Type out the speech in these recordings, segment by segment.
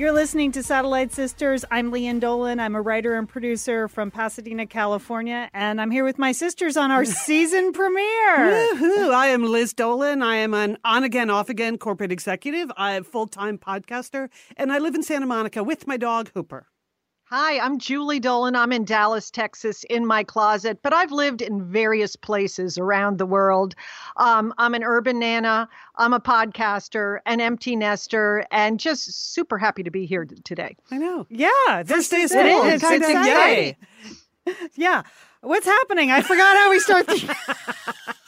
You're listening to Satellite Sisters. I'm Lian Dolan. I'm a writer and producer from Pasadena, California, and I'm here with my sisters on our season premiere. Woohoo! I am Liz Dolan. I am an on again, off again corporate executive. I'm a full time podcaster, and I live in Santa Monica with my dog Hooper. Hi, I'm Julie Dolan. I'm in Dallas, Texas, in my closet, but I've lived in various places around the world. Um, I'm an urban nana, I'm a podcaster, an empty nester, and just super happy to be here t- today. I know. Yeah, First day of this school. it is. It's It's exciting. Yeah. What's happening? I forgot how we start the.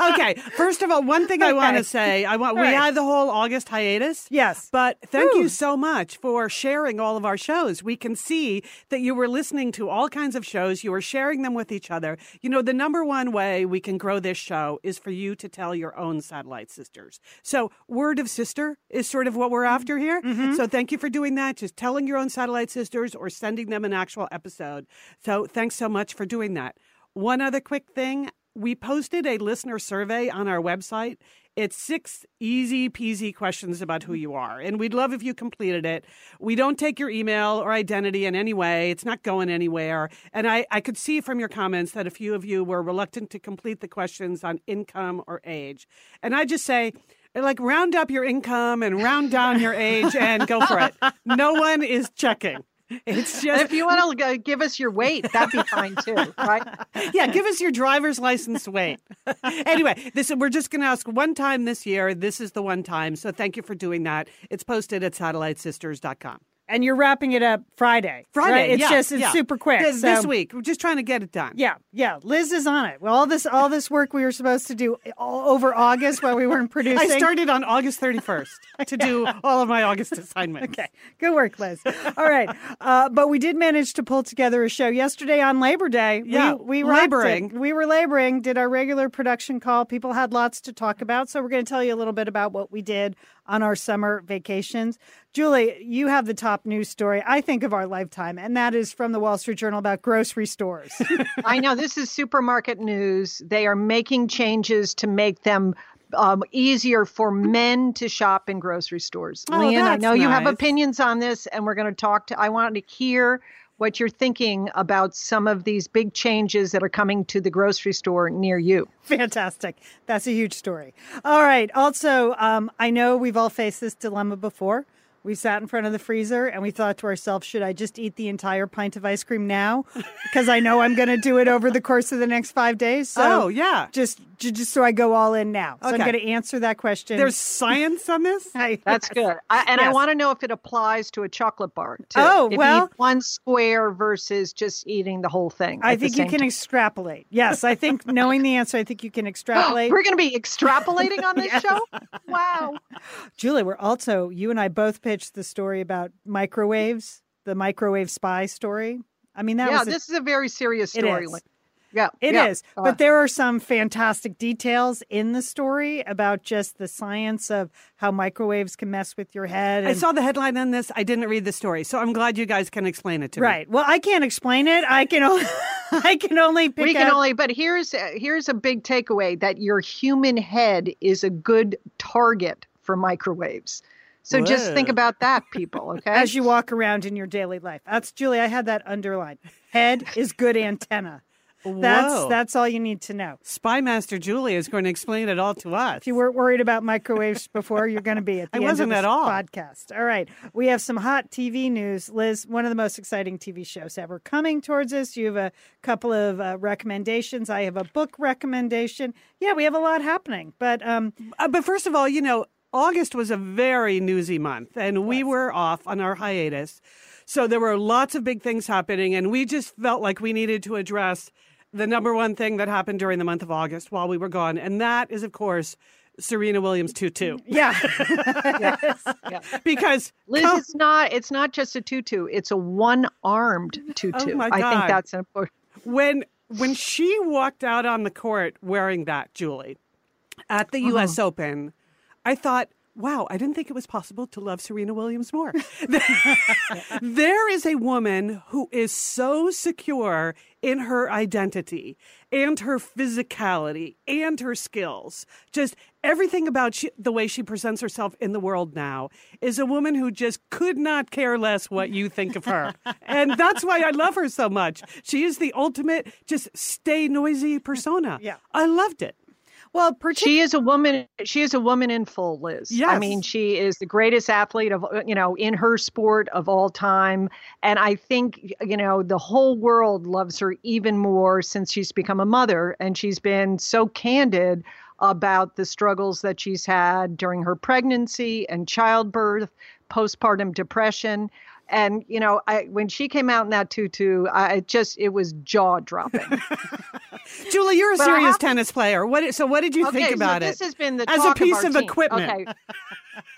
okay, first of all, one thing I want to say, I want we right. had the whole August hiatus. yes. But thank Woo. you so much for sharing all of our shows. We can see that you were listening to all kinds of shows. You were sharing them with each other. You know, the number one way we can grow this show is for you to tell your own satellite sisters. So, word of sister is sort of what we're mm-hmm. after here. Mm-hmm. So, thank you for doing that. Just telling your own satellite sisters or sending them an actual episode. So, thanks so much for doing that. One other quick thing we posted a listener survey on our website. It's six easy peasy questions about who mm. you are. And we'd love if you completed it. We don't take your email or identity in any way, it's not going anywhere. And I, I could see from your comments that a few of you were reluctant to complete the questions on income or age. And I just say, like, round up your income and round down your age and go for it. No one is checking. It's just if you want to give us your weight, that'd be fine too, right? yeah, give us your driver's license weight. anyway, this we're just going to ask one time this year. This is the one time. So thank you for doing that. It's posted at satellitesisters.com. And you're wrapping it up Friday. Friday, right? It's yeah, just, it's yeah. super quick. This, so- this week, we're just trying to get it done. Yeah, yeah. Liz is on it. Well, all this, all this work we were supposed to do all over August while we weren't producing. I started on August 31st to do all of my August assignments. Okay, good work, Liz. All right, uh, but we did manage to pull together a show yesterday on Labor Day. Yeah, we, we laboring. We were laboring. Did our regular production call. People had lots to talk about, so we're going to tell you a little bit about what we did on our summer vacations. Julie, you have the top news story I think of our lifetime, and that is from the Wall Street Journal about grocery stores. I know this is supermarket news. They are making changes to make them um, easier for men to shop in grocery stores. Oh, Lian, I that's know you have opinions on this, and we're going to talk to. I wanted to hear what you're thinking about some of these big changes that are coming to the grocery store near you. Fantastic. That's a huge story. All right. Also, um, I know we've all faced this dilemma before. We sat in front of the freezer and we thought to ourselves, should I just eat the entire pint of ice cream now? Because I know I'm going to do it over the course of the next five days. So oh, yeah. just, ju- just so I go all in now. So I'm going to answer that question. There's science on this? I- That's good. I, and I want to know if it applies to a chocolate bar too. Oh, if you well- eat one square versus just eating the whole thing. I think you can time. extrapolate. Yes, I think knowing the answer, I think you can extrapolate. We're going to be extrapolating on this show. Wow. Julie, we're also, you and I both pitched the story about microwaves, the microwave spy story. I mean, that yeah, was a- this is a very serious It story. is. Yeah, It is, yeah. Uh, but there are some fantastic details in the story about just the science of how microwaves can mess with your head. I saw the headline on this. I didn't read the story. So I'm glad you guys can explain it to me. right. Well, I can't explain it. I can only, I can only pick we can out- only, but here's here's a big takeaway that your human head is a good target for microwaves. So just think about that, people. Okay. as you walk around in your daily life. That's Julie. I had that underlined. Head is good antenna. That's Whoa. that's all you need to know. Spy Master Julie is going to explain it all to us. If you weren't worried about microwaves before, you're going to be at the I end wasn't of this at all. podcast. All right, we have some hot TV news, Liz. One of the most exciting TV shows ever coming towards us. You have a couple of uh, recommendations. I have a book recommendation. Yeah, we have a lot happening. But um, Uh, but first of all, you know, August was a very newsy month, and we were off on our hiatus. So there were lots of big things happening, and we just felt like we needed to address the number one thing that happened during the month of August while we were gone. And that is, of course, Serena Williams tutu. yeah, Because Liz, come- it's not it's not just a tutu, it's a one-armed oh tutu. Oh my I think that's important. when when she walked out on the court wearing that, Julie, at the uh-huh. U.S. Open, I thought, wow, I didn't think it was possible to love Serena Williams more. there is a woman who is so secure in her identity and her physicality and her skills. Just everything about she, the way she presents herself in the world now is a woman who just could not care less what you think of her. and that's why I love her so much. She is the ultimate just stay noisy persona. Yeah. I loved it. Well, partic- She is a woman. She is a woman in full, Liz. I mean, she is the greatest athlete of you know in her sport of all time, and I think you know the whole world loves her even more since she's become a mother, and she's been so candid about the struggles that she's had during her pregnancy and childbirth, postpartum depression. And you know, I, when she came out in that tutu, I it just it was jaw dropping. Julie, you're a But serious to- tennis player. What? So, what did you think about so it? this has been the as a piece of, of equipment? Okay.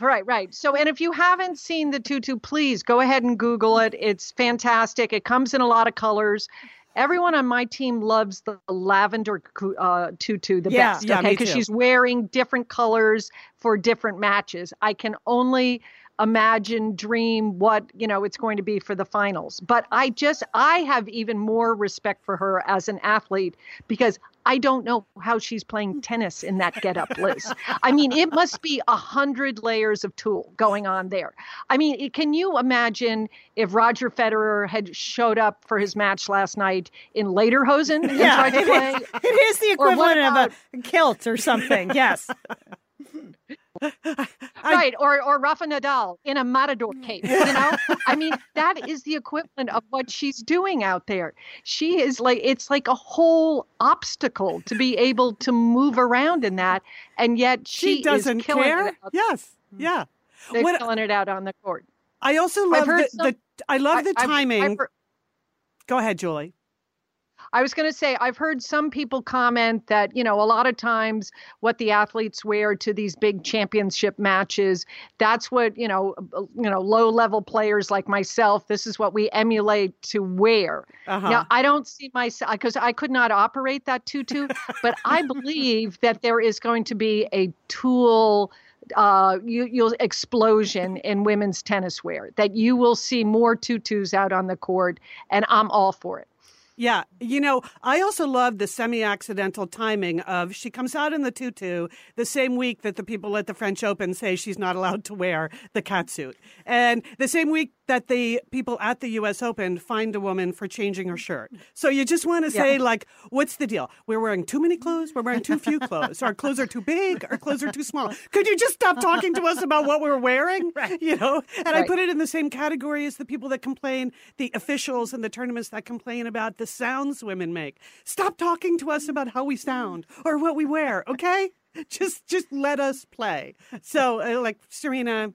right, right. So, and if you haven't seen the tutu, please go ahead and Google it. It's fantastic. It comes in a lot of colors. Everyone on my team loves the lavender uh, tutu the Yeah. best. Okay, because too. she's wearing different colors for different matches. I can only imagine dream what you know it's going to be for the finals. But i just i have even more respect for her as an athlete because i don't know how she's playing hmm. tennis in that get up liz i mean it must be a hundred layers of tulle going on there. I mean it, can you imagine if roger federer had showed up for his match last night in lederhosen and yeah, tried to it play? is, it is the equivalent of a kilt or something. Yes. right or or Rafa Nadal in a matador mm. cape you know i mean that is the equivalent of what she's doing out there she is like it's like a whole obstacle to be able to move around in that and yet she, she doesn't care. Yes, mm. yeah. they're What- killing it out on the court I also love the, some- the. I love the I- I've- timing. I've heard- Go ahead, Julie. I was going to say, I've heard some people comment that, you know, a lot of times what the athletes wear to these big championship matches, that's what, you know, uh, you know, low level players like myself, this is what we emulate to wear. Uh-huh. Now, I don't see myself because I could not operate that tutu, but I believe that there is going to be a tulle uh, you, you'll explosion in women's tennis wear. That you will see more tutus out on the court, and I'm all for it. Yeah, you know, I also love the semi-accidental timing of she comes out in the tutu the same week that the people at the French Open say she's not allowed to wear the catsuit, and the same week that the people at the U.S. Open fined a woman for changing her shirt. So you just want to say, like, what's the deal? We're wearing too many clothes. We're wearing too few clothes. Our clothes are too big. Our clothes are too small. Could you just stop talking to us about what we're wearing? Right. You know, and I put it in the same category as the people that complain, the officials in the tournaments that complain about the sounds women make. Stop talking to us about how we sound or what we wear, okay? Just just let us play. So, uh, like Serena,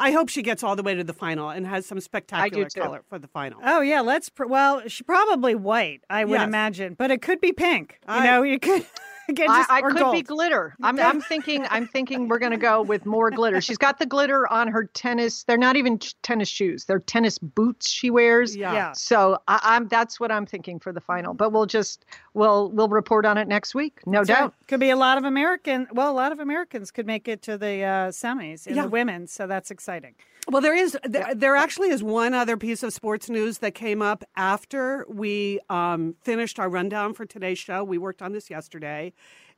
I hope she gets all the way to the final and has some spectacular color for the final. Oh yeah, let's. Pr- well, she probably white, I would Yes. imagine, but it could be pink. You I- know, you could. Again, I, just, I or could gold. be glitter. I'm, I'm thinking. I'm thinking we're going to go with more glitter. She's got the glitter on her tennis. They're not even tennis shoes. They're tennis boots she wears. Yeah. Yeah. So I, I'm. That's what I'm thinking for the final. But we'll just we'll we'll report on it next week. No That's right. doubt. Could be a lot of American. Well, a lot of Americans could make it to the uh, semis in Yeah. the women's, so that's exciting. Well, there is there, there actually is one other piece of sports news that came up after we um, finished our rundown for today's show. We worked on this yesterday,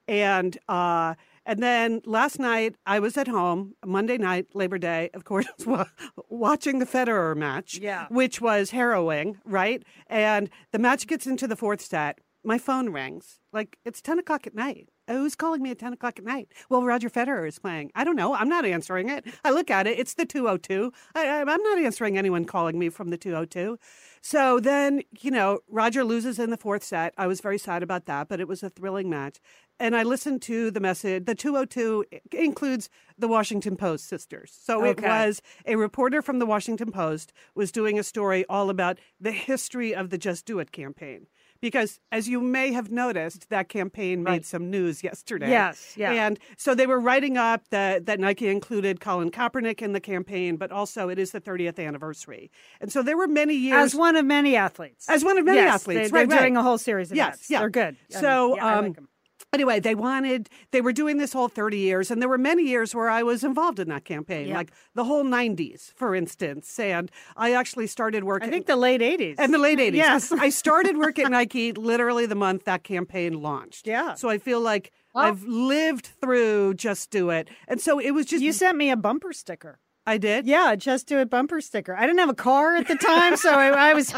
and uh, And then last night, I was at home, Monday night, Labor Day, of course, watching the Federer match, yeah. which was harrowing, right? And the match gets into the fourth set. My phone rings. Like, it's 10 o'clock at night. Who's calling me at 10 o'clock at night? Well, Roger Federer is playing. I don't know. I'm not answering it. I look at it. It's the 202. I, I'm not answering anyone calling me from the 202. So then, you know, Roger loses in the fourth set. I was very sad about that, but it was a thrilling match. And I listened to the message. The 202 includes the Washington Post sisters. So okay. it was a reporter from the Washington Post was doing a story all about the history of the Just Do It campaign because as you may have noticed, that campaign right. made some news yesterday. Yes, yeah. And so they were writing up that that Nike included Colin Kaepernick in the campaign, but also it is the 30th anniversary. And so there were many years as one of many athletes. As one of many yes, athletes, they, right? They're right. doing a whole series of yes, events. yeah. They're good. So yeah, um, anyway, they wanted, they were doing this whole 30 years, and there were many years where I was involved in that campaign, like the whole 90s, for instance. And I actually started working. I think the late 80s. and the late 80s. Yes. I started work at Nike literally the month that campaign launched. Yeah. So I feel like Oh. I've lived through Just Do It. And so it was just. you sent me a bumper sticker. I did? Yeah, just do it bumper sticker. I didn't have a car at the time, so I, I was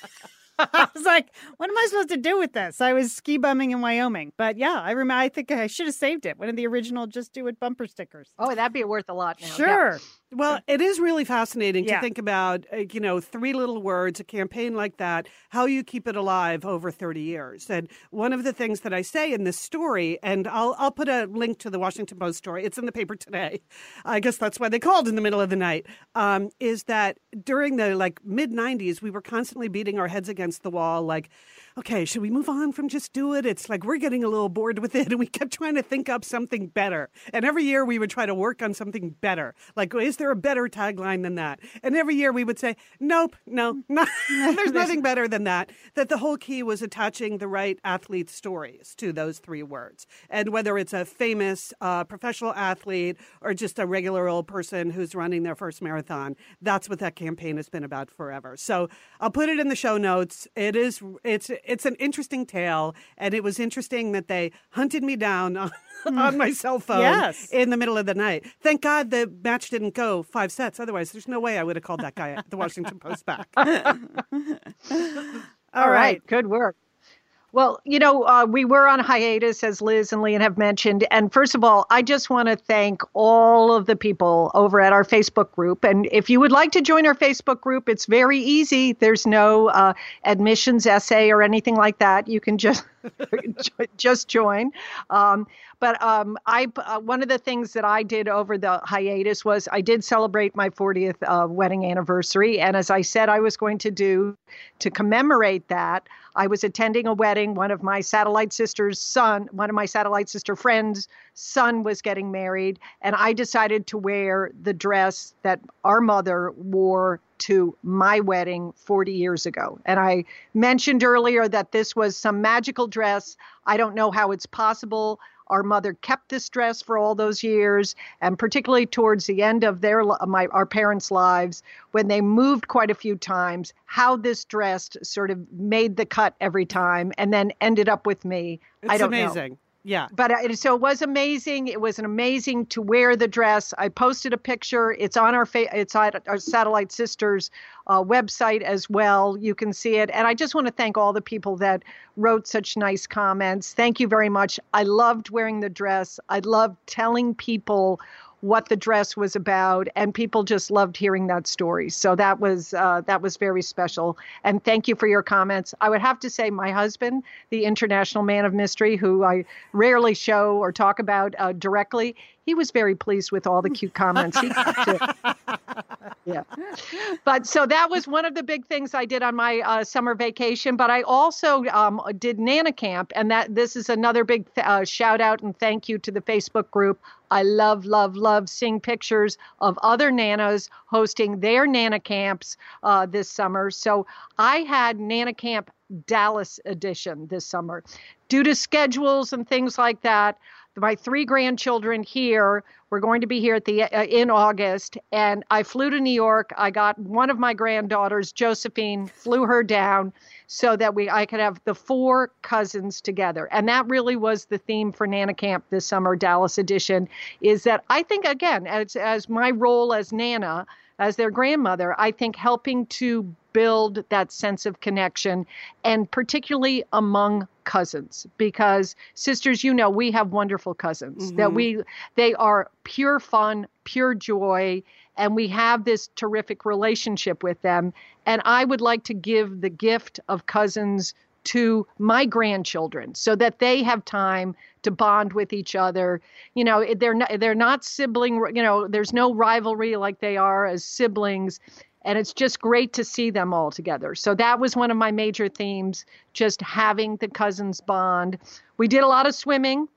I was like, what am I supposed to do with this? I was ski bumming in Wyoming. But yeah, I remember I think I should have saved it. One of the original just do it bumper stickers. Oh, that'd be worth a lot now. Yeah. Well, it is really fascinating Yeah. to think about, uh, you know, three little words, a campaign like that, how you keep it alive over 30 years. And one of the things that I say in this story, and I'll, I'll put a link to the Washington Post story, it's in the paper today. I guess that's why they called in the middle of the night, um, is that during the like mid 90s, we were constantly beating our heads against the wall, like, okay, should we move on from just do it? It's like we're getting a little bored with it. And we kept trying to think up something better. And every year we would try to work on something better. Like, is there a better tagline than that? And every year we would say, nope, no, no there's nothing better than that. That the whole key was attaching the right athlete stories to those three words. And whether it's a famous uh, professional athlete or just a regular old person who's running their first marathon, that's what that campaign has been about forever. So I'll put it in the show notes. It is, it's, it's an interesting tale, and it was interesting that they hunted me down on, hmm. on my cell phone Yes. in the middle of the night. Thank God the match didn't go five sets. Otherwise, there's no way I would have called that guy at the Washington Post back. All right. Good work. Well, you know, uh, we were on hiatus, as Liz and Lian have mentioned. And first of all, I just want to thank all of the people over at our Facebook group. And if you would like to join our Facebook group, it's very easy. There's no uh, admissions essay or anything like that. You can just just join. Um, but um, I uh, one of the things that I did over the hiatus was I did celebrate my 40th uh, wedding anniversary, and as I said I was going to do to commemorate that, I was attending a wedding. One of my satellite sister's son, one of my satellite sister friends' son was getting married, and I decided to wear the dress that our mother wore to my wedding 40 years ago. And I mentioned earlier that this was some magical dress. I don't know how it's possible. Our mother kept this dress for all those years, and particularly towards the end of their my our parents' lives, when they moved quite a few times, how this dress sort of made the cut every time, and then ended up with me. It's I don't know amazing. Yeah. but it, so it was amazing. It was an amazing to wear the dress. I posted a picture. It's on our fa- it's on our satellite sisters uh, website as well. You can see it. And I just want to thank all the people that wrote such nice comments. Thank you very much. I loved wearing the dress. I loved telling people what the dress was about and people just loved hearing that story. So that was uh, that was very special. And thank you for your comments. I would have to say my husband the international man of mystery who i rarely show or talk about uh, directly he was very pleased with all the cute comments he yeah. But so that was one of the big things i did on my uh, summer vacation but i also um, did nana camp and that this is another big uh, shout out and thank you to the facebook group. I love love love seeing pictures of other nanas hosting their nana camps uh, this summer. So i had nana camp dallas edition this summer. Due to schedules and things like that my three grandchildren here. We're going to be here at the uh, in August, and I flew to New York. I got one of my granddaughters, Josephine, flew her down so that we I could have the four cousins together. And that really was the theme for Nana Camp this summer, Dallas edition, is that I think again, as as my role as Nana, as their grandmother, I think helping to build that sense of connection and particularly among cousins because sisters you know we have wonderful cousins mm-hmm. that we they are pure fun pure joy and we have this terrific relationship with them. And i would like to give the gift of cousins to my grandchildren so that they have time to bond with each other. You know they're not they're not sibling you know there's no rivalry like they are as siblings and it's just great to see them all together. So that was one of my major themes, just having the cousins bond. We did a lot of swimming.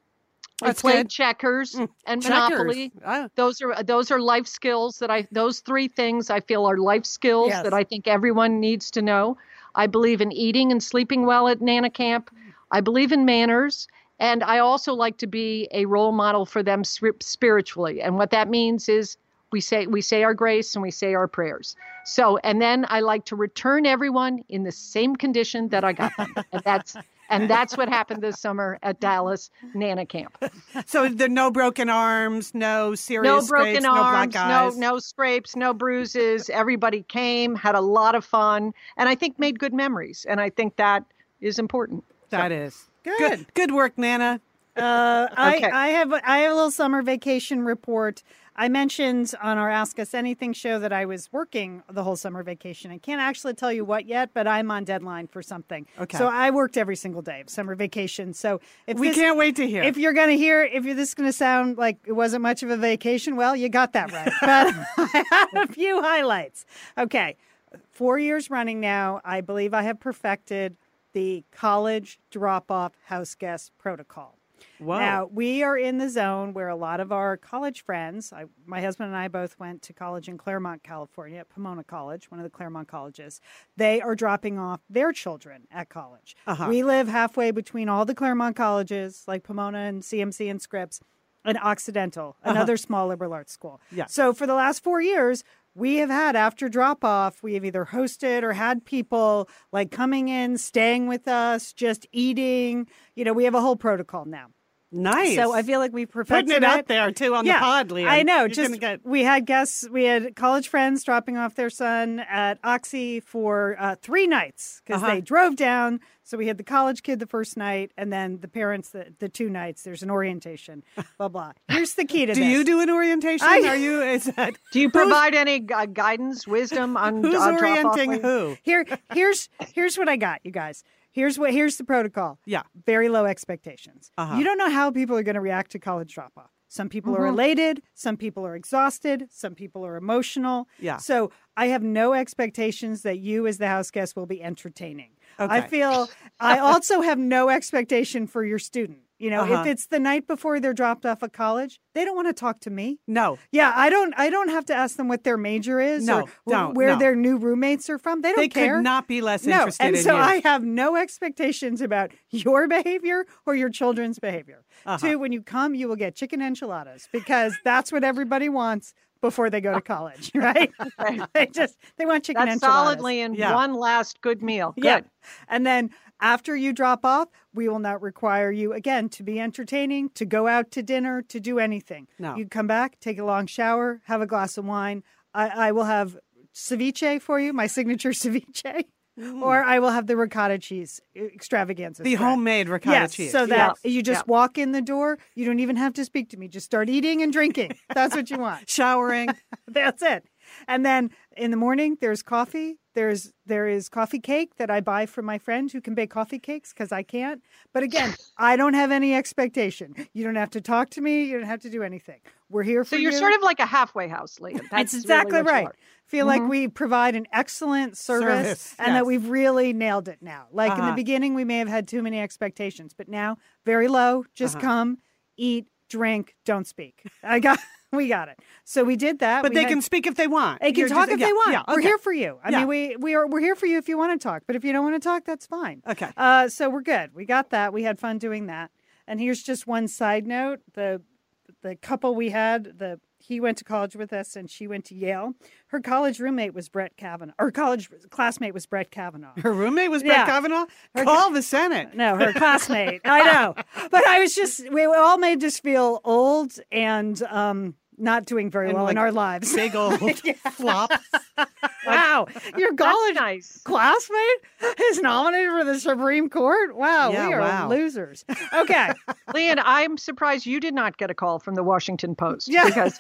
We That's played good. checkers Mm, and checkers. Monopoly. Oh. Those are those are life skills that I those three things I feel are life skills Yes. that I think everyone needs to know. I believe in eating and sleeping well at Nana Camp. I believe in manners. And I also like to be a role model for them spiritually. And what that means is we say we say our grace and we say our prayers. So and then I like to return everyone in the same condition that I got them. and that's and that's what happened this summer at Dallas Nana Camp. So there no broken arms, no serious No broken scrapes, arms, no black no no scrapes, no bruises. Everybody came, had a lot of fun, and I think made good memories. And I think that is important. That is Good. good. Good work, Nana. Uh, I, Okay. I have I have a little summer vacation report. I mentioned on our Ask Us Anything show that I was working the whole summer vacation. I can't actually tell you what yet, but I'm on deadline for something. Okay. So I worked every single day of summer vacation. So if We this- can't wait to hear. If you're going to hear, if you're, this is going to sound like it wasn't much of a vacation, well, you got that right. but I had a few highlights. Okay. Four years running now, I believe I have perfected the college drop off house guest protocol. Now, we are in the zone where a lot of our college friends, I, my husband and I both went to college in Claremont, California, at Pomona College, one of the Claremont colleges. They are dropping off their children at college. Uh-huh. We live halfway between all the Claremont colleges, like Pomona and CMC and Scripps, and Occidental, another small liberal arts school. Uh-huh. Yeah. So for the last four years, we have had after drop off, we have either hosted or had people like coming in, staying with us, just eating. You know, we have a whole protocol now. Nice. So I feel like we've perfected putting it out there too on yeah, the pod, Leah. I know. You're just get- we had guests. We had college friends dropping off their son at Oxy for uh, three nights because Uh-huh. they drove down. So we had the college kid the first night, and then the parents the, the two nights. There's an orientation. blah blah. Here's the key to that. do this. you do an orientation? I- Are you? Is that Do you provide any gu- guidance, wisdom on who's uh, drop-off orienting who? Here, here's here's what I got, you guys. Here's what here's the protocol. Yeah. Very low expectations. Uh-huh. You don't know how people are going to react to college drop off. Some people are elated, some people are exhausted, some people are emotional. Yeah. So I have no expectations that you as the house guest will be entertaining. Okay. I feel I also have no expectation for your student. You know, Uh-huh. if it's the night before they're dropped off at college, they don't want to talk to me. No. Yeah, I don't. I don't have to ask them what their major is No, or wh- where no. their new roommates are from. They don't They care. could not be less no, interested and in so you. I have no expectations about your behavior or your children's behavior. Uh-huh. Two, when you come, you will get chicken enchiladas because that's what everybody wants before they go to college, right? they just they want chicken That's enchiladas. solidly in Yeah. one last good meal. Good. Yeah. And then after you drop off, we will not require you again to be entertaining, to go out to dinner, to do anything. No. You come back, take a long shower, have a glass of wine. I, I will have ceviche for you, my signature ceviche, or mm. I will have the ricotta cheese extravaganza. the spread. homemade ricotta yes, cheese. so that Yes. you just walk in the door. You don't even have to speak to me. Just start eating and drinking. That's what you want. showering. That's it. And then in the morning, there's coffee. There's there is coffee cake that I buy from my friend who can bake coffee cakes because I can't. But again, I don't have any expectation. You don't have to talk to me. You don't have to do anything. We're here for you. So you're you. sort of like a halfway house, Leah. That's That's really exactly what you right. are. Feel like we provide an excellent service, Service, and that we've really nailed it now. Like in the Uh-huh. beginning, we may have had too many expectations, but now very low. Just Uh-huh. come, eat, drink, don't speak. I got, we got it. So we did that. But We they had- can speak if they want. they can You're talk just- if yeah, they want. Yeah, We're here for you. I Yeah. mean, we we are we're here for you if you want to talk. But if you don't want to talk, that's fine. Okay. Uh, so we're good. We got that. We had fun doing that. And here's just one side note: the the couple we had, the he went to college with us and she went to Yale. Her college roommate was Brett Kavanaugh. Her college classmate was Brett Kavanaugh. Her roommate was Brett Yeah. Kavanaugh? Her- Call the Senate. No, her classmate. I know. But I was just, we all made us feel old and um, not doing very And well in our lives. Big old flop. wow. Your college nice. classmate is nominated for the Supreme Court? Wow, Yeah, we are wow. losers. Okay. Lian, I'm surprised you did not get a call from the Washington Post. Yeah. Because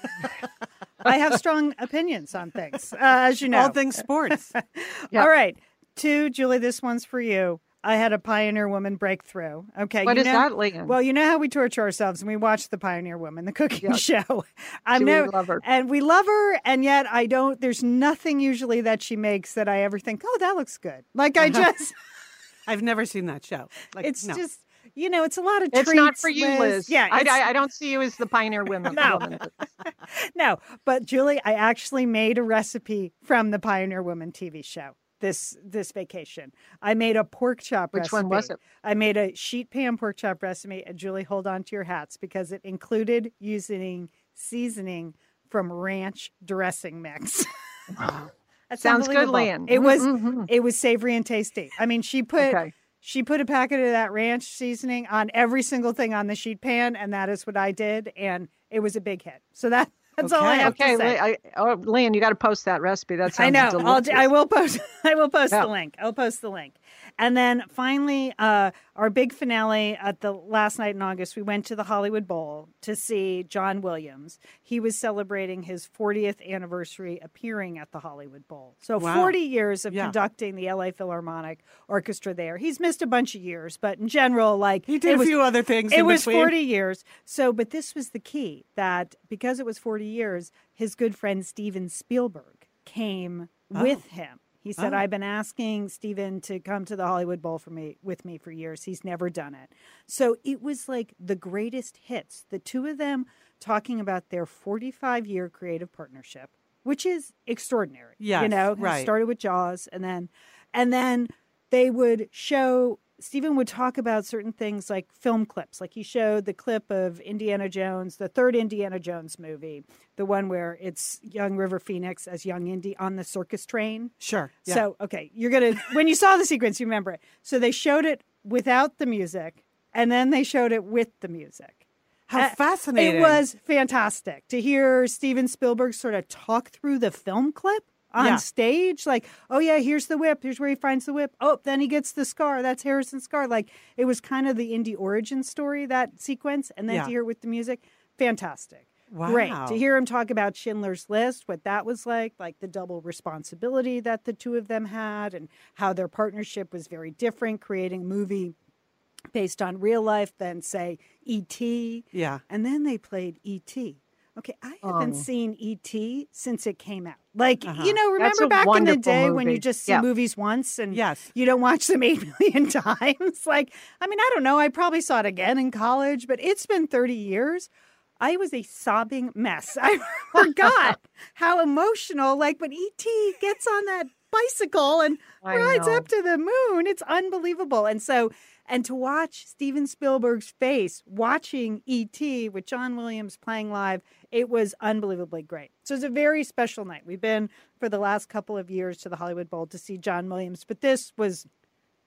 I have strong opinions on things, uh, as you know. All things sports. All right. Two, Julie, this one's for you. I had a Pioneer Woman breakthrough. Okay. what you is know, that, Lian? Well, you know how we torture ourselves and we watch the Pioneer Woman, the cooking Yeah. show. I Do we know, love her? and we love her, and yet I don't. There's nothing usually that she makes that I ever think, oh, that looks good. Like I uh-huh. just, I've never seen that show. Like, it's no. just, you know, it's a lot of. it's not treats, for you, Liz. Yeah, I, I, I don't see you as the pioneer women. No. woman. no, but Julie, I actually made a recipe from the Pioneer Woman TV show this this vacation. I made a pork chop recipe. Which recipe. one was it? I made a sheet pan pork chop recipe, and Julie, hold on to your hats because it included using seasoning from ranch dressing mix. That's Sounds good. Lian. It was Mhm. it was savory and tasty. I mean, she put Okay. she put a packet of that ranch seasoning on every single thing on the sheet pan, and that is what I did, and it was a big hit. So that that's all I have Okay, to say. Le- I, oh, Lian, you got to post that recipe. That's sounds I know. I'll, delicious. I will post. I will post Yeah. the link. I'll post the link. And then finally, uh, our big finale at the last night in August, we went to the Hollywood Bowl to see John Williams. He was celebrating his 40th anniversary appearing at the Hollywood Bowl. So Wow. 40 years of Yeah. conducting the LA Philharmonic Orchestra there. He's missed a bunch of years, but in general, like He did a was, few other things it was between. 40 years. So, but this was the key that because it was 40 years, his good friend Steven Spielberg came with him. He said, Oh. I've been asking Steven to come to the Hollywood Bowl for me with me for years. He's never done it. So it was like the greatest hits. The two of them talking about their 45 year creative partnership, which is extraordinary. Yeah. You know, it right. started with Jaws and then and then they would show Steven would talk about certain things like film clips. Like he showed the clip of Indiana Jones, the third Indiana Jones movie, the one where it's young River Phoenix as young Indy on the circus train. Sure. Yeah. So, okay, you're going to, when you saw the sequence, you remember it. So they showed it without the music and then they showed it with the music. How Uh, fascinating. It was fantastic to hear Steven Spielberg sort of talk through the film clip on Yeah. stage. Like, oh, yeah, here's the whip. Here's where he finds the whip. Oh, then he gets the scar. That's Harrison's scar. Like, it was kind of the Indy origin story, that sequence. And then Yeah. to hear it with the music, fantastic. Wow. Great. To hear him talk about Schindler's List, what that was like, like the double responsibility that the two of them had, and how their partnership was very different, creating a movie based on real life than, say, E.T. Yeah. And then they played E.T. Okay, I haven't Oh. seen E.T. since it came out. Like, Uh-huh. you know, remember back in the day when you just see Yeah. movies once and Yes. you don't watch them 8 million times? Like, I mean, I don't know. I probably saw it again in college, but it's been 30 years. I was a sobbing mess. I forgot how emotional, like when E.T. gets on that bicycle and I rides know. up to the moon. It's unbelievable. And so, and to watch Steven Spielberg's face watching E.T. with John Williams playing live, it was unbelievably great. So it's a very special night. We've been for the last couple of years to the Hollywood Bowl to see John Williams, but this was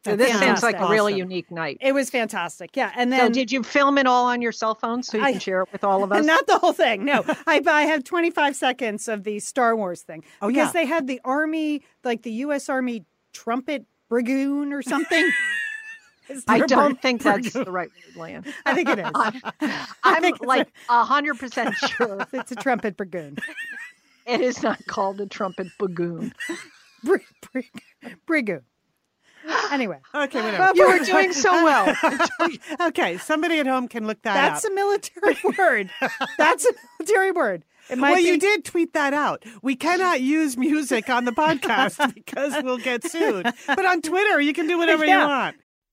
So this seems like a really Awesome. unique night. It was fantastic. Yeah. And So then did you film it all on your cell phone so you I- can share it with all of us? Not the whole thing. No, I, I have 25 seconds of the Star Wars thing Oh, because yeah. they had the Army, like the U.S. Army trumpet brigoon or something. Is I don't brig- think that's the right word, Lan. I think it is. I'm think like a hundred percent sure It's a trumpet brigoon. it is not called a trumpet bagoon. Brig, brig, brigoon. Anyway, Okay, whatever. You were doing so well. okay, somebody at home can look that up. that's up. a military word. That's a military word. It might well, be. you did tweet that out. We cannot use music on the podcast because we'll get sued. But on Twitter, you can do whatever Yeah. you want.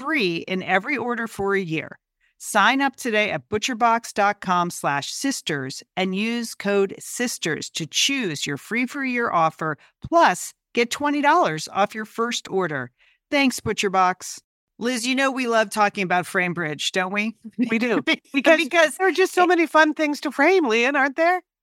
free in every order for a year. Sign up today at butcherbox.com slash sisters and use code SISTERS to choose your free for year offer, plus get $20 off your first order. Thanks, ButcherBox. Liz, you know we love talking about FrameBridge, don't we? We do. because, because there are just so many fun things to frame, Lian, aren't there?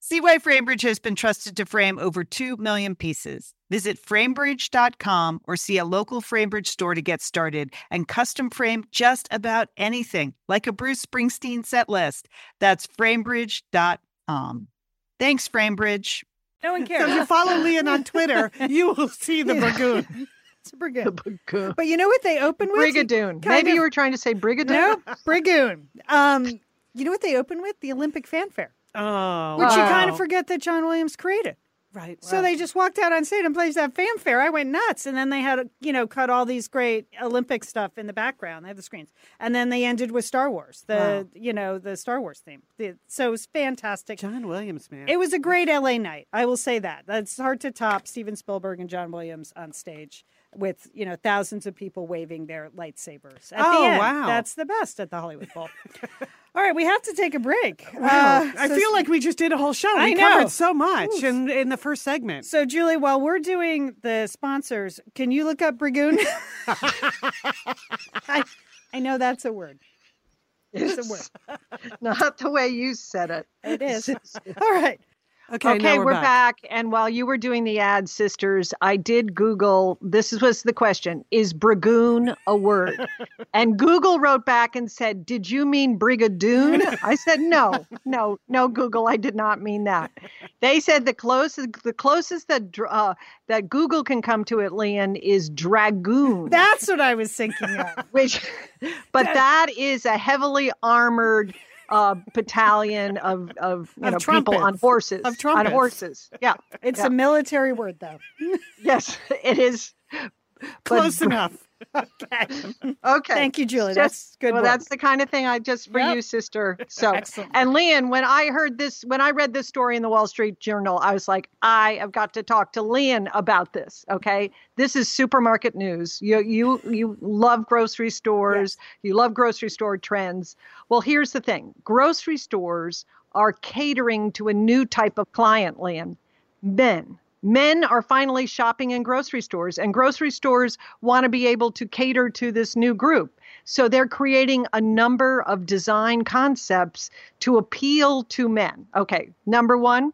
See why FrameBridge has been trusted to frame over 2 million pieces. Visit framebridge.com or see a local FrameBridge store to get started and custom frame just about anything, like a Bruce Springsteen set list. That's framebridge.com. Thanks, FrameBridge. No one So if you follow Lian on Twitter, you will see the Yeah. Burgoon. it's a Brigoon. But you know what they open with? Brigadoon. kind Maybe of- you were trying to say Brigadoon. No, Brigoon. Um, you know what they open with? The Olympic fanfare, Oh, which you kind of forget that John Williams created. right. So they just walked out on stage and played that fanfare. I went nuts, and then they had you know cut all these great Olympic stuff in the background. They had the screens, and then they ended with Star Wars, the Wow. you know the Star Wars theme. The- so it was fantastic. John Williams, man. It was a great LA night. I will say that. That's hard to top Steven Spielberg and John Williams on stage with, you know, thousands of people waving their lightsabers. At Oh, the end. wow. That's the best at the Hollywood Bowl. All right, we have to take a break. Wow. Uh, I so- feel like we just did a whole show. I We know. covered so much Oof. in, in the first segment. So, Julie, while we're doing the sponsors, can you look up Brigoon? I, I know that's a word. It's a word. Not the way you said it. It is. All right. Okay, Okay, we're, we're, back. And while you were doing the ad, sisters, I did Google. This was the question: Is Brigoon a word? and Google wrote back and said, "Did you mean Brigadoon?" I said, "No, no, no, Google, I did not mean that." They said the closest, the closest that uh, that Google can come to it, Lian, is dragoon. That's what I was thinking of. which, but that is a heavily armored uh, battalion of of you Of know people on horses Of on horses. Yeah, It's Yeah. a military word, though. yes, it is. But- Close enough. Okay. Okay. Thank you, Julie. Just- That's good. Well, work. that's the kind of thing I just for Yep. you, sister. So, Excellent. and Lian, when I heard this, when I read this story in the Wall Street Journal, I was like, I have got to talk to Lian about this. Okay, this is supermarket news. You you you love grocery stores. You love grocery store trends. Well, here's the thing: grocery stores are catering to a new type of client, Lian. Men. Men are finally shopping in grocery stores, and grocery stores want to be able to cater to this new group. So they're creating a number of design concepts to appeal to men. Okay, number one,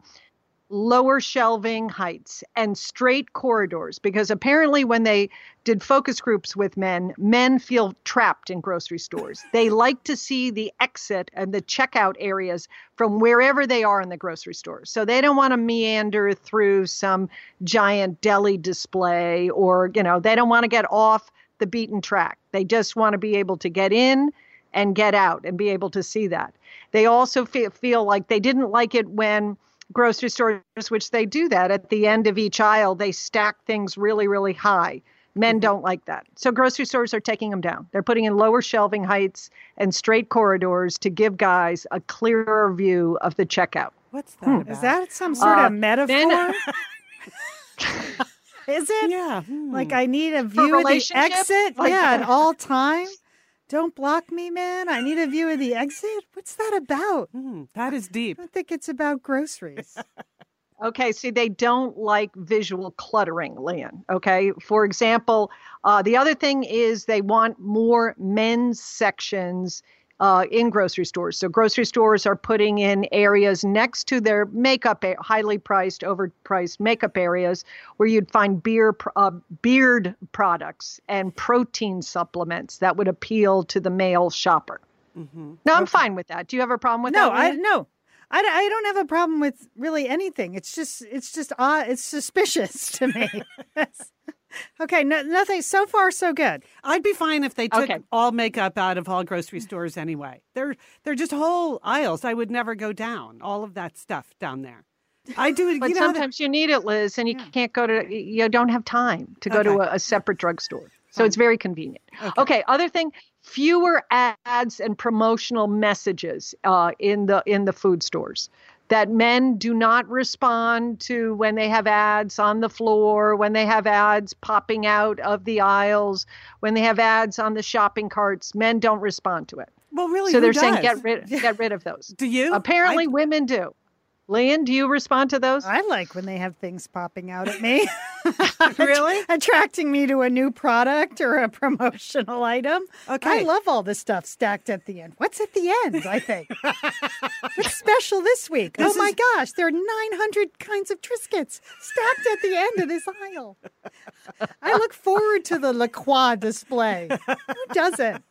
lower shelving heights and straight corridors, because apparently when they did focus groups with men, men feel trapped in grocery stores. They like to see the exit and the checkout areas from wherever they are in the grocery store. So they don't want to meander through some giant deli display or, you know, they don't want to get off the beaten track. They just want to be able to get in and get out and be able to see that. They also feel, feel like they didn't like it when grocery stores, which they do that at the end of each aisle, they stack things really, really high. Men don't like that. So grocery stores are taking them down. They're putting in lower shelving heights and straight corridors to give guys a clearer view of the checkout. What's that about? Is that some sort Uh, of metaphor? men- Is it? Yeah. hmm. Like I need a view of the exit. Like yeah, at all times. Don't block me, man. I need a view of the exit. What's that about? Hmm, that is deep. I don't think it's about groceries. Okay, see, they don't like visual cluttering, Lian. Okay, for example, uh, the other thing is they want more men's sections uh, in grocery stores. So, grocery stores are putting in areas next to their makeup, highly priced, overpriced makeup areas where you'd find beer, uh, beard products and protein supplements that would appeal to the male shopper. hmm Now, I'm fine with that. Do you have a problem with no, that? I no. I, I don't have a problem with really anything. It's just it's just odd. It's suspicious to me. That's- okay, no, nothing. So far, so good. I'd be fine if they took Okay. all makeup out of all grocery stores anyway. They're they're just whole aisles. I would never go down all of that stuff down there. I do it. But you know, sometimes you need it, Liz, and you Yeah. can't go to, you don't have time to go to a, a separate drugstore. So Fine. it's very convenient. Okay. Okay. Other thing, fewer ads and promotional messages uh, in the in the food stores. That men do not respond to when they have ads on the floor, when they have ads popping out of the aisles, when they have ads on the shopping carts. Men don't respond to it. well, really, so they're saying get rid get rid of those. Do you? Apparently, women do. Lian, do you respond to those? I like when they have things popping out at me. Really? Attracting me to a new product or a promotional item. Okay. I love all this stuff stacked at the end. What's at the end, I think? What's special this week? This oh my is- gosh, there are 900 kinds of Triscuits stacked at the end of this aisle. I look forward to the La Croix display. Who doesn't?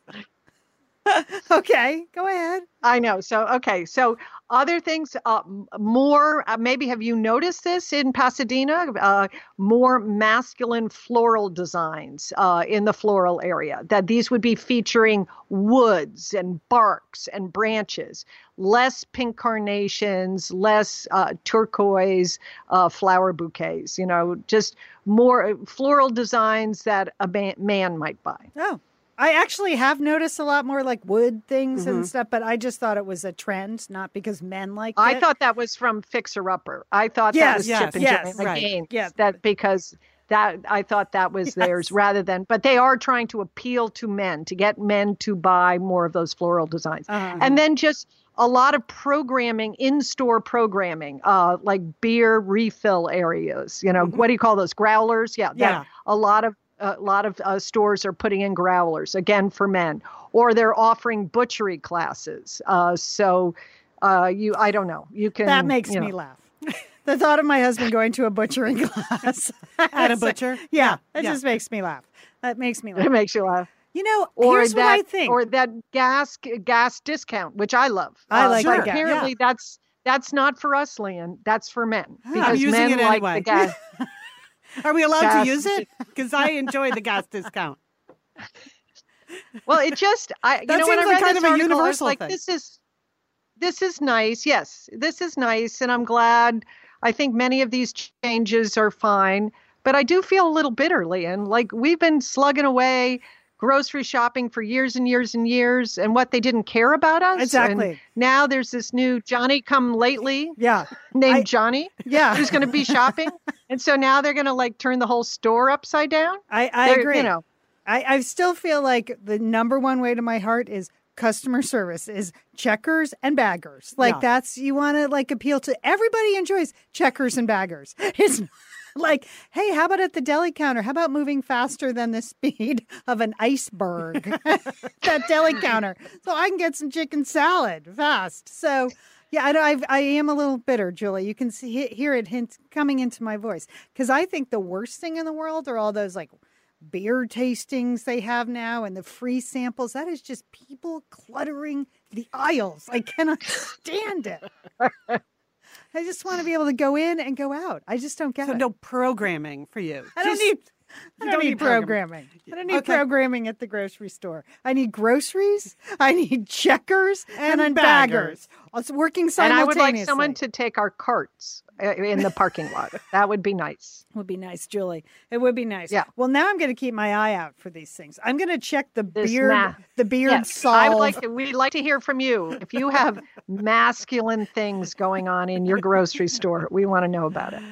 okay, go ahead. I know. So, okay. So, other things, uh, more, uh, maybe have you noticed this in Pasadena? Uh, more masculine floral designs uh, in the floral area, that these would be featuring woods and barks and branches, less pink carnations, less uh, turquoise uh, flower bouquets, you know, just more floral designs that a man might buy. Oh, I actually have noticed a lot more like wood things and Mhm. stuff, but I just thought it was a trend, not because men like I it. thought that was from Fixer Upper. I thought that was yes, Chip and yes, Joanna right. Gaines. Yeah. That because that I thought that was Yes. theirs rather than but they are trying to appeal to men to get men to buy more of those floral designs. Uh-huh. And then just a lot of programming, in-store programming, uh, like beer refill areas. You know, Mm-hmm. what do you call those? Growlers? Yeah, that- Yeah. a lot of a lot of uh, stores are putting in growlers again for men, or they're offering butchery classes. Uh, so uh, you, I don't know. You can that makes me know. laugh. the thought of my husband going to a butchering class At a butcher? Yeah, that Yeah. just makes me laugh. That makes me laugh. It makes you laugh. You know, Or here's that, what I think. or that gas gas discount, which I love. I Uh, like that gas, yeah. Apparently, that's that's not for us, Lian. That's for men I'm because using men it like anyway. the gas. Are we allowed Gas- to use it? Because I enjoy the gas discount. Well, it just I you That know when I seems like read kind this of a article, I was universal like thing. this is this is nice. Yes, this is nice. And I'm glad. I think many of these changes are fine. But I do feel a little bitterly. And like we've been slugging away grocery shopping for years and years and years and what they didn't care about us. Exactly. And now there's this new Johnny come lately Yeah. named I- Johnny Yeah. who's going to be shopping. and so now they're going to like turn the whole store upside down. I, I They're- agree. You know, I, I still feel like the number one way to my heart is customer service is checkers and baggers. Like Yeah. that's you want to like appeal to everybody enjoys checkers and baggers. It's like, hey, how about at the deli counter? How about moving faster than the speed of an iceberg? that deli counter, so I can get some chicken salad fast. So. Yeah, I, I've, I am a little bitter, Julie. You can see hear it hint coming into my voice because I think the worst thing in the world are all those like beer tastings they have now and the free samples. That is just people cluttering the aisles. I cannot stand it. I just want to be able to go in and go out. I just don't get it. So it. no programming for you. I don't Just- need. I don't, don't need, need programming. programming. I don't need Okay. programming at the grocery store. I need groceries. I need checkers and, And baggers. baggers. It's working and. I would like someone to take our carts uh, in the parking lot. That would be nice. would be nice, Julie. It would be nice. Yeah. Well, now I'm going to keep my eye out for these things. I'm going to check the This beard, ma- the beard Yes, solve. I would like to, we'd like to hear from you. If you have masculine things going on in your grocery store, we want to know about it.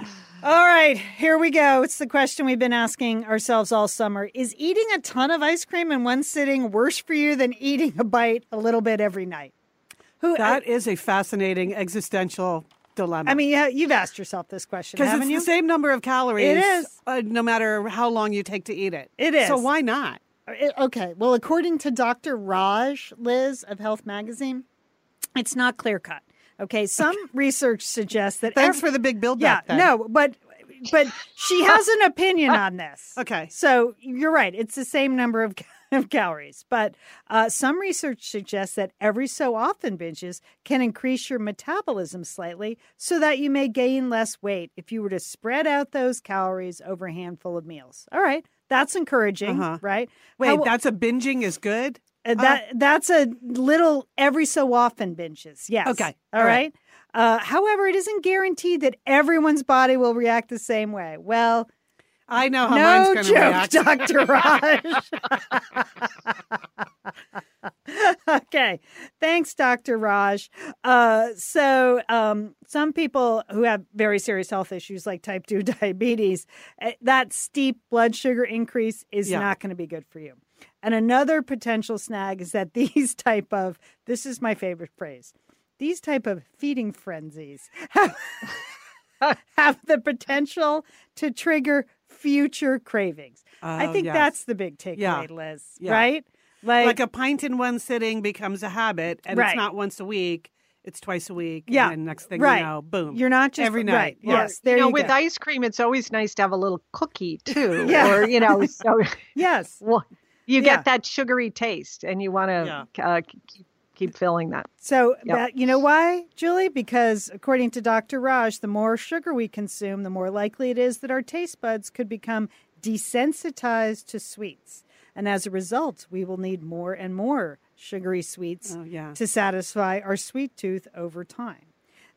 All right, here we go. It's the question we've been asking ourselves all summer. Is eating a ton of ice cream in one sitting worse for you than eating a bite a little bit every night? Who That is a fascinating existential dilemma. I, I mean, yeah, you've asked yourself this question, because haven't it's you? the same number of calories. It is. uh, no matter how long you take to eat it. It is. So why not? It- okay. Well, according to Dr. Raj Liz of Health Magazine, it's not clear cut. Okay. Some research suggests that Thanks ev- for the big build yeah, then. no, but but she has an opinion on this. Okay. So you're right. It's the same number of, of calories. But uh, some research suggests that every so often binges can increase your metabolism slightly so that you may gain less weight if you were to spread out those calories over a handful of meals. All right. That's encouraging, Uh-huh. right? Wait, How- that's a binging is good? Uh, that that's a little every so often binges. Yes. Okay. All All right. right. Uh, however, it isn't guaranteed that everyone's body will react the same way. Well, I know how no mine's going to joke, react. Dr. Raj. okay. Thanks, Dr. Raj. Uh, so, um, some people who have very serious health issues like type 2 diabetes, eh, that steep blood sugar increase is Yeah. not going to be good for you. And another potential snag is that these type of, this is my favorite phrase, these type of feeding frenzies have, have the potential to trigger future cravings. I Oh, think yes. that's the big takeaway, Yeah. Liz. Yeah. Right? Like, Like a pint in one sitting becomes a habit, and Right. it's not once a week; it's twice a week. Yeah, and next thing right. you know, boom. you're not just every night. Right. Yeah. Yes. There you know, you with go. ice cream, it's always nice to have a little cookie too. Yeah. Or, you know, so yes. well, you Yeah. get that sugary taste and you want to uh, keep, keep filling that. So Yep. that you know why, Julie? Because according to Dr. Raj, the more sugar we consume, the more likely it is that our taste buds could become desensitized to sweets. And as a result, we will need more and more sugary sweets Oh, yeah. to satisfy our sweet tooth over time.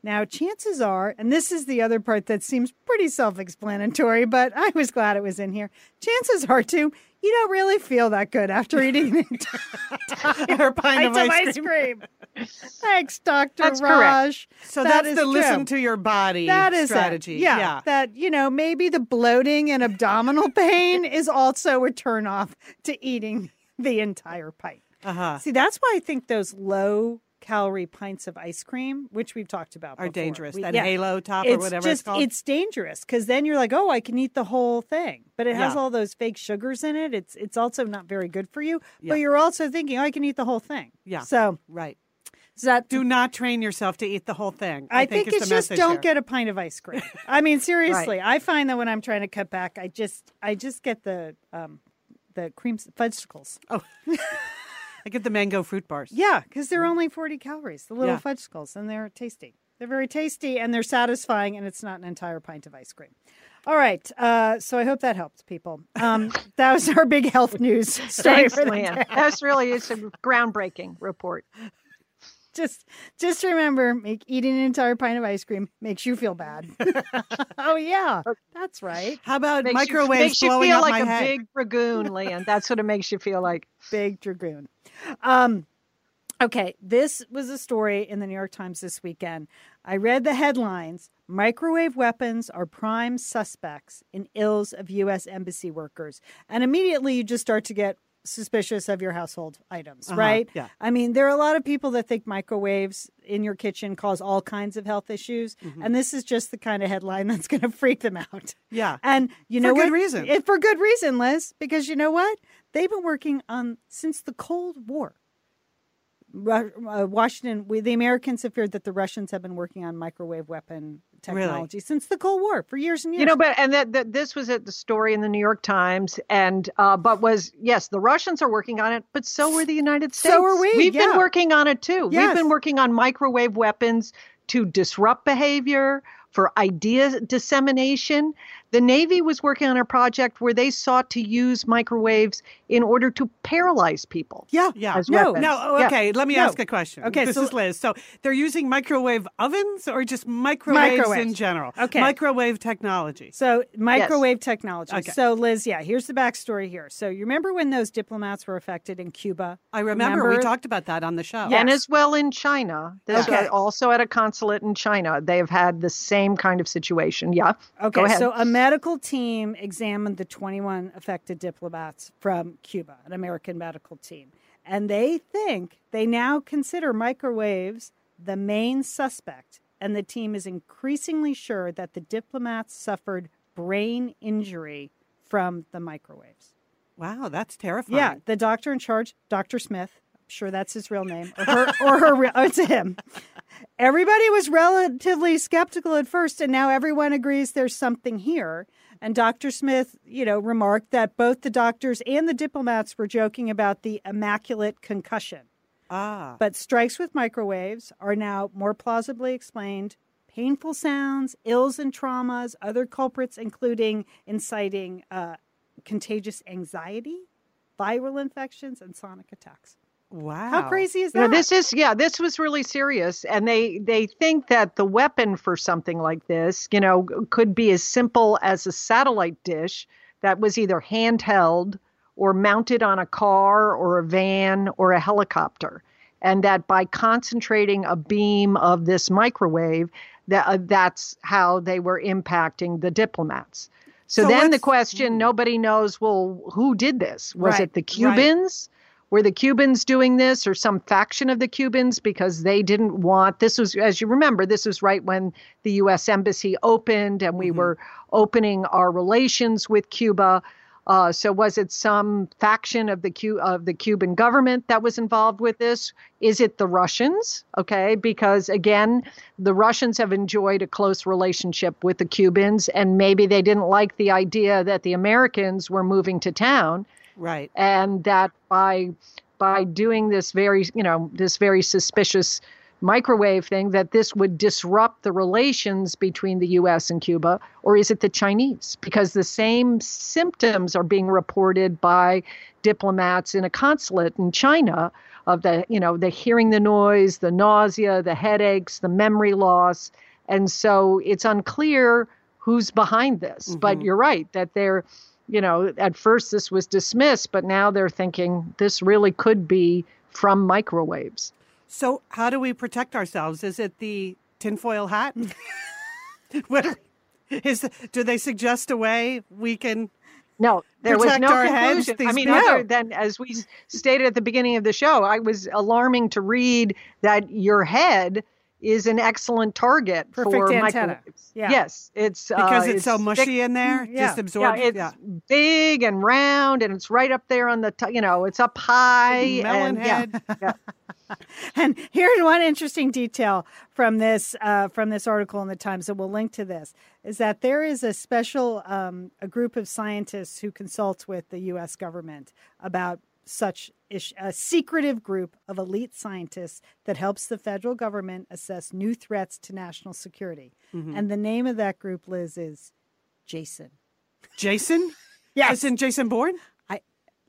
Now, chances are, and this is the other part that seems pretty self explanatory, but I was glad it was in here. Chances are, too, you don't really feel that good after eating an entire pint of ice cream. Thanks, Dr. That's correct. Raj. So That that's is the true. listen to your body That is strategy. Yeah, That, you know, maybe the bloating and abdominal pain is also a turnoff to eating the entire pint. Uh-huh. See, that's why I think those low calorie pints of ice cream, which we've talked about Are before, dangerous. we- that yeah, halo top or it's whatever just it's called. it's dangerous because then you're like, oh, I can eat the whole thing, but it has Yeah. all those fake sugars in it. It's it's also not very good for you. Yeah. But you're also thinking, oh, I can eat the whole thing. Yeah. So right. so that Do not train yourself to eat the whole thing. I, I, think, is it's just don't here. get a pint of ice cream. I mean, seriously, I find that when I'm trying to cut back, I just I just get the um the cream fudgesicles. I get the mango fruit bars. Yeah, because they're only 40 calories, the little Yeah. fudgesicles, and they're tasty. They're very tasty and they're satisfying, and it's not an entire pint of ice cream. All right, uh, so I hope that helped people. Um, that was our big health news story. Thanks, for Lian. day. That's really it's a groundbreaking report. just just remember, make eating an entire pint of ice cream makes you feel bad. oh yeah, that's right. How about Makes you, microwaves makes you blowing feel up like my a head? big dragoon, Lian. That's what it makes you feel like. Big dragoon. Um, okay, this was a story in the New York Times this weekend. I read the headlines: "Microwave weapons are prime suspects in ills of U.S. embassy workers," and immediately you just start to get suspicious of your household items, Uh-huh, right? yeah. I mean, there are a lot of people that think microwaves in your kitchen cause all kinds of health issues, Mm-hmm. and this is just the kind of headline that's going to freak them out. Yeah. And you know For know good reason. It, for good reason, Liz, because you know what? They've been working on since the Cold War. Ru- uh, Washington, we, the Americans have feared that the Russians have been working on microwave weapon technology since the Cold War for years and years. You know, but and that, that this was at the story in the New York Times, and uh, but was yes, the Russians are working on it, but so were the United States. So are we, We've yeah. been working on it too. Yes. We've been working on microwave weapons to disrupt behavior, for idea dissemination. The Navy was working on a project where they sought to use microwaves in order to paralyze people. yeah, Yeah. as No, weapons. No, oh, Yeah. okay. Let me No. ask a question. Okay, this so- is Liz. So they're using microwave ovens or just microwaves, in general? Okay. Microwave technology. So microwave technology. Okay. So Liz, yeah, here's the backstory here. So you remember when those diplomats were affected in Cuba? I remember, we talked about that on the show. Yeah. And Yes. as well in China. This Okay. also at a consulate in China, they've had the same kind of situation. Yeah. Okay, Go ahead. so a medical team examined the 21 affected diplomats from Cuba, an American medical team. And they think they now consider microwaves the main suspect. And the team is increasingly sure that the diplomats suffered brain injury from the microwaves. Wow, that's terrifying. Yeah, the doctor in charge, Dr. Smith, I'm sure that's his real name, or her, or her, real- oh, it's him. Everybody was relatively skeptical at first, and now everyone agrees there's something here. And Dr. Smith, you know, remarked that both the doctors and the diplomats were joking about the immaculate concussion. Ah. But strikes with microwaves are now more plausibly explained. Painful sounds, ills and traumas, other culprits, including inciting uh, contagious anxiety, viral infections, and sonic attacks. Wow. How crazy is You know, that? this is yeah, this was really serious, and they they think that the weapon for something like this, you know, could be as simple as a satellite dish that was either handheld or mounted on a car or a van or a helicopter, and that by concentrating a beam of this microwave, that uh, that's how they were impacting the diplomats. So, So then the question nobody knows well who did this was Right, it the. Cubans were the Cubans doing this or some faction of the Cubans because they didn't want this was as you remember this was right when the US embassy opened and we Mhm. were opening our relations with Cuba uh, so was it some faction of the Cu- of the Cuban government that was involved with this? Is it the Russians? Okay, because again, the Russians have enjoyed a close relationship with the Cubans, and maybe they didn't like the idea that the Americans were moving to town Right. and that by by doing this very you know this very suspicious microwave thing that this would disrupt the relations between the US and Cuba or is it the Chinese because the same symptoms are being reported by diplomats in a consulate in China of the you know the hearing the noise the nausea the headaches the memory loss and so it's unclear who's behind this but Mhm. you're right that they're you know, at first this was dismissed, but now they're thinking this really could be from microwaves. So, how do we protect ourselves? Is it the tinfoil hat? what is? Do they suggest a way we can? No, there was no our heads, conclusion. I mean, people- other than as we stated at the beginning of the show, I was alarming to read that your head is an excellent target Perfect for antenna. microwaves. Yeah. Yes, it's Because uh, it's, so thick- mushy in there, Yeah. just Yeah, absorbed. it's big and round, and it's right up there on the, t- you know, it's up high. melon and, yeah. head. And here's one interesting detail from this uh, from this article in the Times, and we'll link to this, is that there is a special um, a group of scientists who consults with the U.S. government about such ish, a secretive group of elite scientists that helps the federal government assess new threats to national security. Mm-hmm. And the name of that group, Liz, is Jason. Jason. Yes. As in Jason Bourne. I,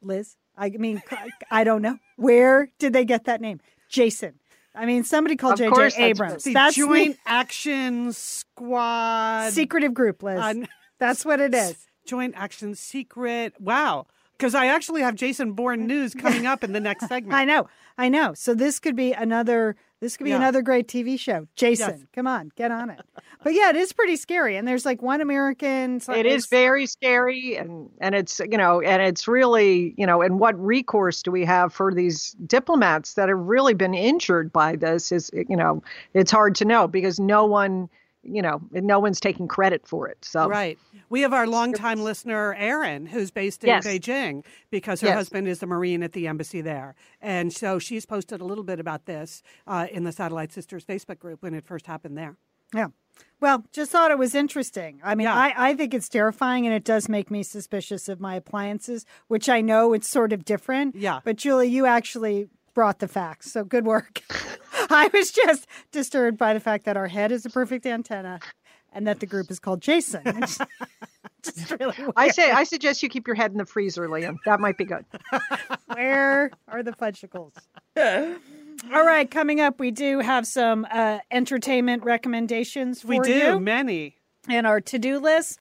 Liz, I mean, I don't know. Where did they get that name? Jason. I mean, somebody called JJ Abrams. The That's Joint Action Squad. secretive group, Liz. That's what it is. Joint Action Secret. Wow. Because I actually have Jason Bourne news coming up in the next segment. I know, I know. So this could be another. This could be Yeah. another great TV show. Jason, Yes. come on, get on it. But yeah, it is pretty scary. And there's like one American. so It is it's- very scary, and and it's you know, and it's really you know, and what recourse do we have for these diplomats that have really been injured by this? Is you know, it's hard to know because no one, you know, no one's taking credit for it. So Right. We have our longtime listener, Erin, who's based in Yes. Beijing because her Yes. husband is a Marine at the embassy there. And so she's posted a little bit about this uh, in the Satellite Sisters Facebook group when it first happened there. Yeah. Well, just thought it was interesting. I mean, Yeah. I, I think it's terrifying and it does make me suspicious of my appliances, which I know it's sort of different. Yeah. But Julie, you actually brought the facts. So good work. I was just disturbed by the fact that our head is a perfect antenna and that the group is called Jason. Just really I say I suggest you keep your head in the freezer, Lian. That might be good. Where are the fudgicles? All right, coming up, we do have some uh, entertainment recommendations for We do, you many. and our to-do list.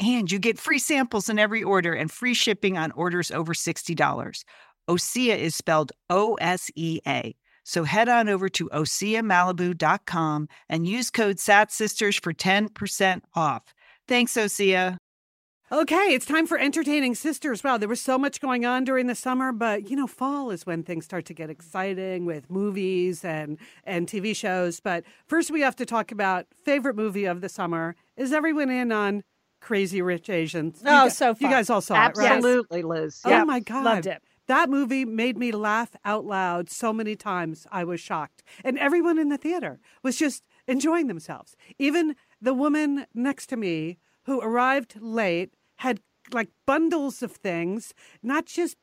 And you get free samples in every order and free shipping on orders over $60. Osea is spelled O S E A. So head on over to OseaMalibu.com and use code SATSisters for 10% off. Thanks, Osea. Okay, it's time for entertaining sisters. Wow, there was so much going on during the summer, but you know, fall is when things start to get exciting with movies and and TV shows. But first, we have to talk about favorite movie of the summer. Is everyone in on Crazy Rich Asians? Oh, you Oh, so You guys all saw it, right? Absolutely, Liz. Oh Yeah. my god, Loved it. That movie made me laugh out loud so many times. I was shocked, and everyone in the theater was just enjoying themselves. Even the woman next to me who arrived late had like bundles of things, not just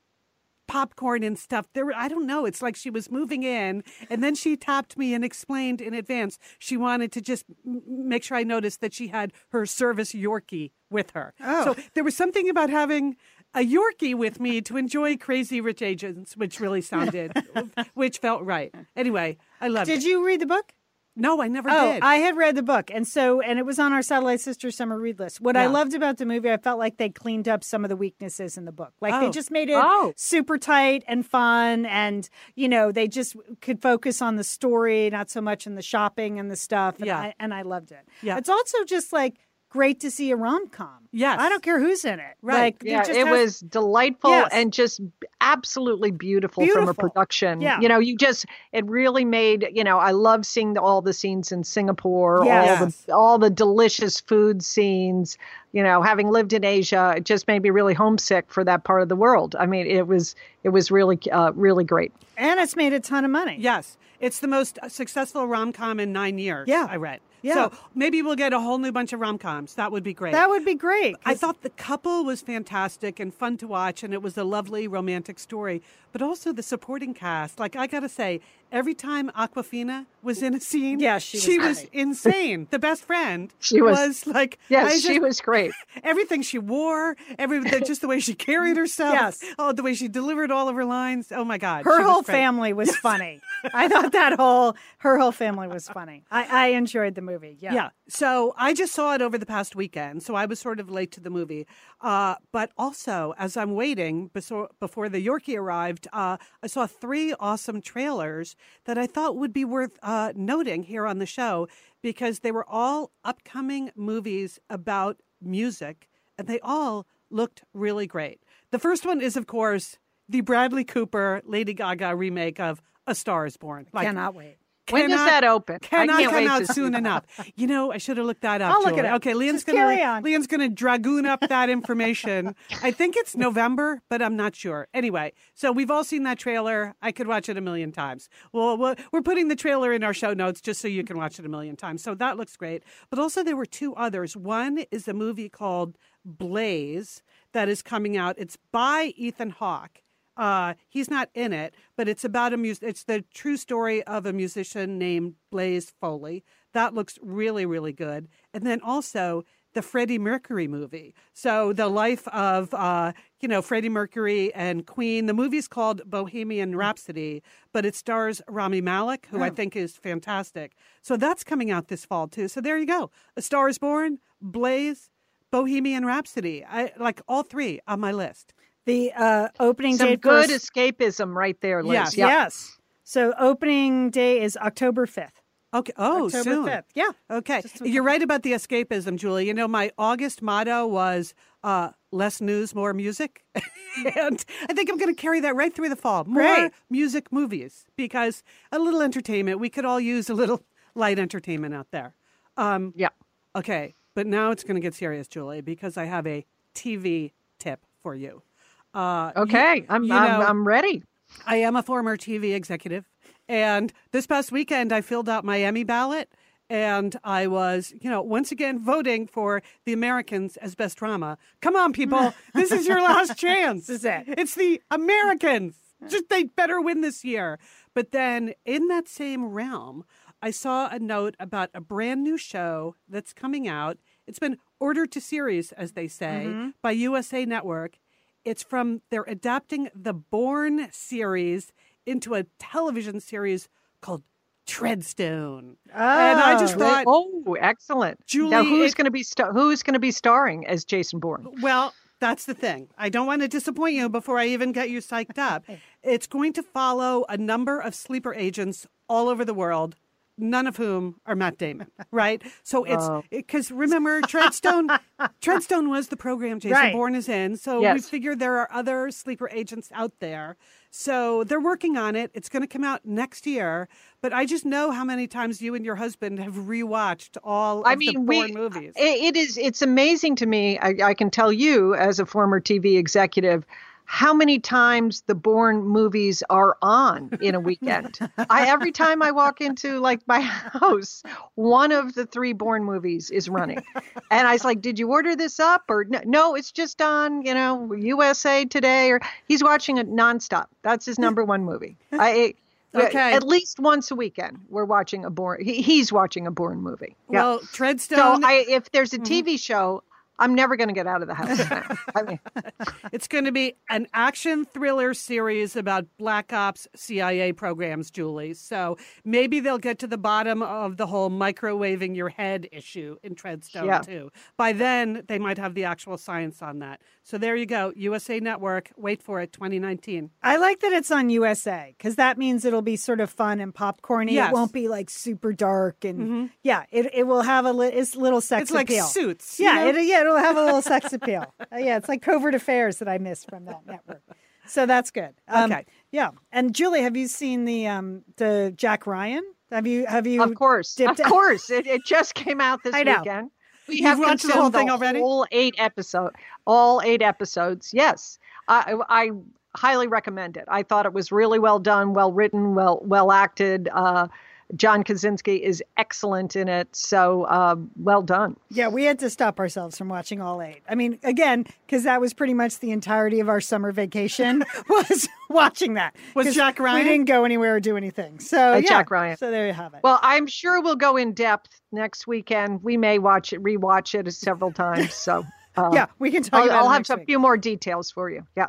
popcorn and stuff. There, were, I don't know. It's like she was moving in, and then she tapped me and explained in advance she wanted to just m- make sure I noticed that she had her service Yorkie with her. Oh. So there was something about having a Yorkie with me to enjoy Crazy Rich Asians, which really sounded, which felt right. Anyway, I loved it. Did you read the book? No, I never Oh, did. I had read the book, and so and it was on our Satellite Sister summer read list. What I loved about the movie, I felt like they cleaned up some of the weaknesses in the book. Like they Oh. just made it Oh. super tight and fun, and you know they just could focus on the story, not so much in the shopping and the stuff. And Yeah. I, and I loved it. Yeah. it's also just like great to see a rom com. Yes. I don't care who's in it. Right. Like, Yeah, just it has- was delightful Yes. and just absolutely beautiful, from a production. Yeah. You know, you just it really made, you know, I love seeing the, all the scenes in Singapore, Yes. all the all the delicious food scenes, you know, having lived in Asia, it just made me really homesick for that part of the world. I mean, it was it was really uh, really great. and it's made a ton of money. Yes, it's the most successful rom com in nine years. Yeah. I read. Yeah. So maybe we'll get a whole new bunch of rom coms. That would be great. that would be great. I thought the couple was fantastic and fun to watch, and it was a lovely romantic story. But also the supporting cast. Like I gotta say, every time Awkwafina was in a scene, Yeah, she was she was insane. the best friend, She was- like Yes, I she was great. everything she wore, every just the way she carried herself, Yes. oh, the way she delivered all of her lines. Oh my God, her she was whole family was funny. I thought that whole her whole family was funny. I, I enjoyed the movie. Yeah. Yeah. So I just saw it over the past weekend. So I was sort of late to the movie. Uh, but also, as I'm waiting before, before the Yorkie arrived, uh, I saw three awesome trailers that I thought would be worth uh, noting here on the show because they were all upcoming movies about music and they all looked really great. The first one is, of course, the Bradley Cooper Lady Gaga remake of A Star is Born. Like, Cannot wait. When does cannot- that open? I Cannot can't come wait out to soon enough. You know, I should have looked that up. I'll look Julie. it up. Okay, Lian's gonna. Lian's gonna dragoon up that information. I think it's November, but I'm not sure. Anyway, so we've all seen that trailer. I could watch it a million times. Well, we're putting the trailer in our show notes just so you can watch it a million times. So that looks great. But also, there were two others. One is a movie called Blaze that is coming out. It's by Ethan Hawke. Uh, he's not in it, but it's about a mus- It's the true story of a musician named Blaze Foley. That looks really, really good. And then also the Freddie Mercury movie. So the life of, uh, you know, Freddie Mercury and Queen. The movie's called Bohemian Rhapsody, but it stars Rami Malek, who I think is fantastic. So that's coming out this fall too. So there you go. A Star is Born, Blaze, Bohemian Rhapsody. I like all three on my list. The uh, opening Some date good for- escapism right there, Liz. Yes. Yep. Yes. So opening day is October fifth. Okay. Oh, October soon. 5th. Yeah. Okay. Just You're right about the escapism, Julie. You know, my August motto was uh, less news, more music. and I think I'm going to carry that right through the fall. More Great. music movies because a little entertainment. We could all use a little light entertainment out there. Um, Yeah. okay. But now it's going to get serious, Julie, because I have a TV tip for you. Uh, you- Okay. I'm, you I'm know- I'm ready. I am a former TV executive. And this past weekend, I filled out my Emmy ballot. and I was, you know, once again voting for The Americans as best drama. Come on, people. this is your last chance. This is it. It's the Americans. Just they better win this year. But then in that same realm, I saw a note about a brand new show that's coming out. It's been ordered to series, as they say, Mm-hmm. by USA Network. It's from, they're adapting the Bourne series into a television series called Treadstone. And I just Oh. thought, Oh, excellent. Julie, now who's going to be sta- who's going to be starring as Jason Bourne? Well, that's the thing. I don't want to disappoint you before I even get you psyched up. It's going to follow a number of sleeper agents all over the world, none of whom are Matt Damon, right? So it's Oh. because remember Treadstone Treadstone was the program Jason Right. Bourne is in. So we Yes. figure there are other sleeper agents out there. So they're working on it. It's going to come out next year, but I just know how many times you and your husband have rewatched all I of the mean, Bourne we, movies. it- it is. It's amazing to me. I, I can tell you, as a former TV executive, how many times the Bourne movies are on in a weekend. I every time I walk into like my house, one of the three Bourne movies is running, and I was like, "Did you order this up?" Or "No, no it's just on, you know, USA Today." Or he's watching it nonstop. That's his number one movie. I. Okay. At least once a weekend, we're watching a Bourne. He, he's watching a Bourne movie. Yeah. Well, Treadstone. So I, if there's a Mm-hmm. TV show, I'm never going to get out of the house. I mean, It's going to be an action thriller series about Black Ops CIA programs, Julie. So maybe they'll get to the bottom of the whole microwaving your head issue in Treadstone, Yeah. too. By then, they might have the actual science on that. So there you go. USA Network. Wait for it, 2019. I like that it's on USA because that means it'll be sort of fun and popcorny. Yes. It won't be like super dark and mm-hmm. yeah, it, it will have a li- it's little sex It's like appeal. Suits, you Yeah, know? it, yeah, it'll have a little sex appeal. Uh, yeah, it's like covert affairs that I missed from that network. So that's good. Um, Okay. Yeah, and Julie, have you seen the um the Jack Ryan? Have you have you? of course, dipped of in- course, it, it just came out this I know. weekend. We You've have watched the whole thing already? All eight episode, all eight episodes. Yes, I, I highly recommend it. I thought it was really well done, well written, well well acted. Uh, John Krasinski is excellent in it. So uh, well done. Yeah, we had to stop ourselves from watching all eight. I mean, again, because that was pretty much the entirety of our summer vacation was watching that. Was Jack Ryan? We didn't go anywhere or do anything. So Uh, yeah. Jack Ryan. So there you have it. Well, I'm sure we'll go in depth next weekend. We may watch it, rewatch it several times. So uh, yeah, we can talk I'll, I'll have a few more details for you. Yeah.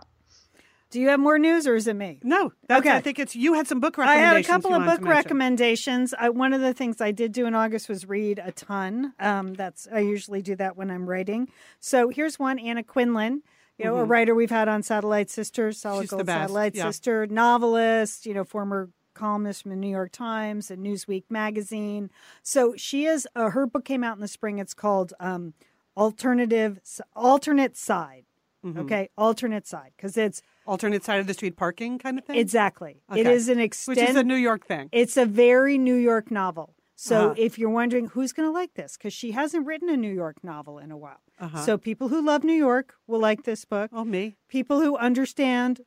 Do you have more news or is it me? No, Okay. I think it's you had some book recommendations. I had a couple of book recommendations. I, one of the things I did do in August was read a ton. Um, that's I usually do that when I'm writing. So here's one: Anna Quindlen, you know, a writer we've had on Satellite Sisters, Solid Mm-hmm. She's the Gold best, Satellite yeah. Sister, novelist, you know, former columnist from the New York Times and Newsweek magazine. So she is. Uh, her book came out in the spring. It's called um, Alternative Alternate Side. Mm-hmm. Okay, alternate side because it's Alternate side of the street parking kind of thing? exactly it Okay. is an Which is a New York thing. it's a very New York novel. So Uh-huh. if you're wondering who's going to like this, because she hasn't written a New York novel in a while. Uh-huh. So people who love New York will like this book. Oh, me. People who understand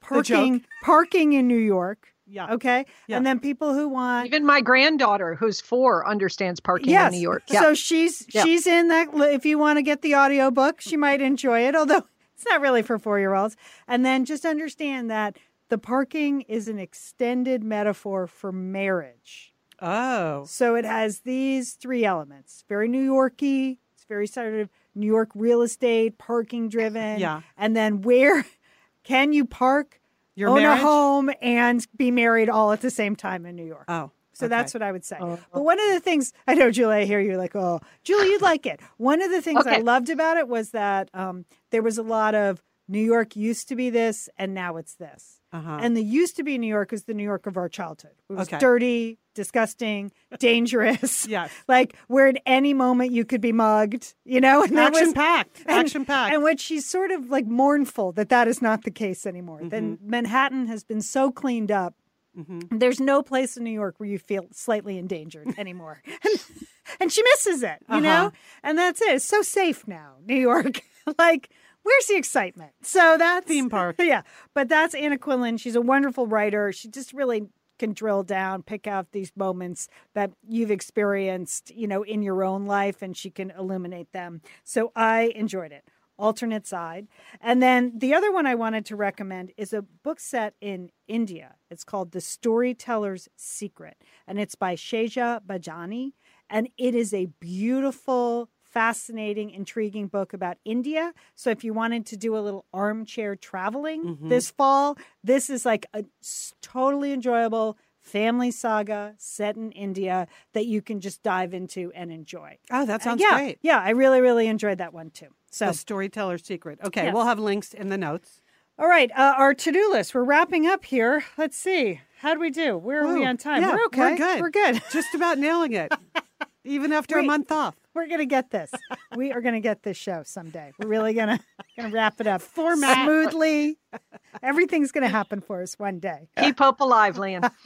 parking, parking in New York. Yeah. Okay. Yeah. And then people who want Even my granddaughter, who's four, understands parking yes. in New York. Yeah. So she's Yeah. she's in that. If you want to get the audio book, she might enjoy it. Although it's not really for four year olds. And then just understand that the parking is an extended metaphor for marriage. Oh. So it has these three elements. Very New Yorky. It's very sort of New York real estate, parking driven. Yeah. And then where can you park, Your own marriage? a home, and be married all at the same time in New York? Oh. So okay. that's what I would say. but one of the things I know, Julie, I hear you like, oh, Julie, you'd like it. One of the things I loved about it was that um, there was a lot of New York used to be this, and now it's this. Uh-huh. And the used to be New York is the New York of our childhood. It was Okay. dirty, disgusting, dangerous. Yes. Like where at any moment you could be mugged, you know? And that was- Action packed. and- Action packed. And which she's sort of like mournful that that is not the case anymore. Then Mm-hmm. Manhattan has been so cleaned up. There's no place in New York where you feel slightly endangered anymore. and, and she misses it, you know? Uh-huh. And that's it. It's so safe now, New York. like, where's the excitement? So that's Theme park. Yeah. But that's Anna Quindlen. She's a wonderful writer. She just really can drill down, pick out these moments that you've experienced, you know, in your own life, and she can illuminate them. So I enjoyed it. Alternate side. And then the other one I wanted to recommend is a book set in India. It's called The Storyteller's Secret, and it's by Sejal Badani. And it is a beautiful, fascinating, intriguing book about India. So if you wanted to do a little armchair traveling Mhm. this fall, this is like a totally enjoyable family saga set in India that you can just dive into and enjoy. Oh, that Uh, sounds yeah, great. Yeah, I really, really enjoyed that one too. So, The storyteller's secret. Okay, Yes. we'll have links in the notes. all right, uh, our to do list. We're wrapping up here. Let's see. How do we do? Where are we on time? yeah, we're okay. we're good. We're good. Just about nailing it, even after a month off. We're gonna get this. We are gonna get this show someday. We're really gonna gonna wrap it up Format. smoothly. Everything's gonna happen for us one day. Keep hope alive, Lian.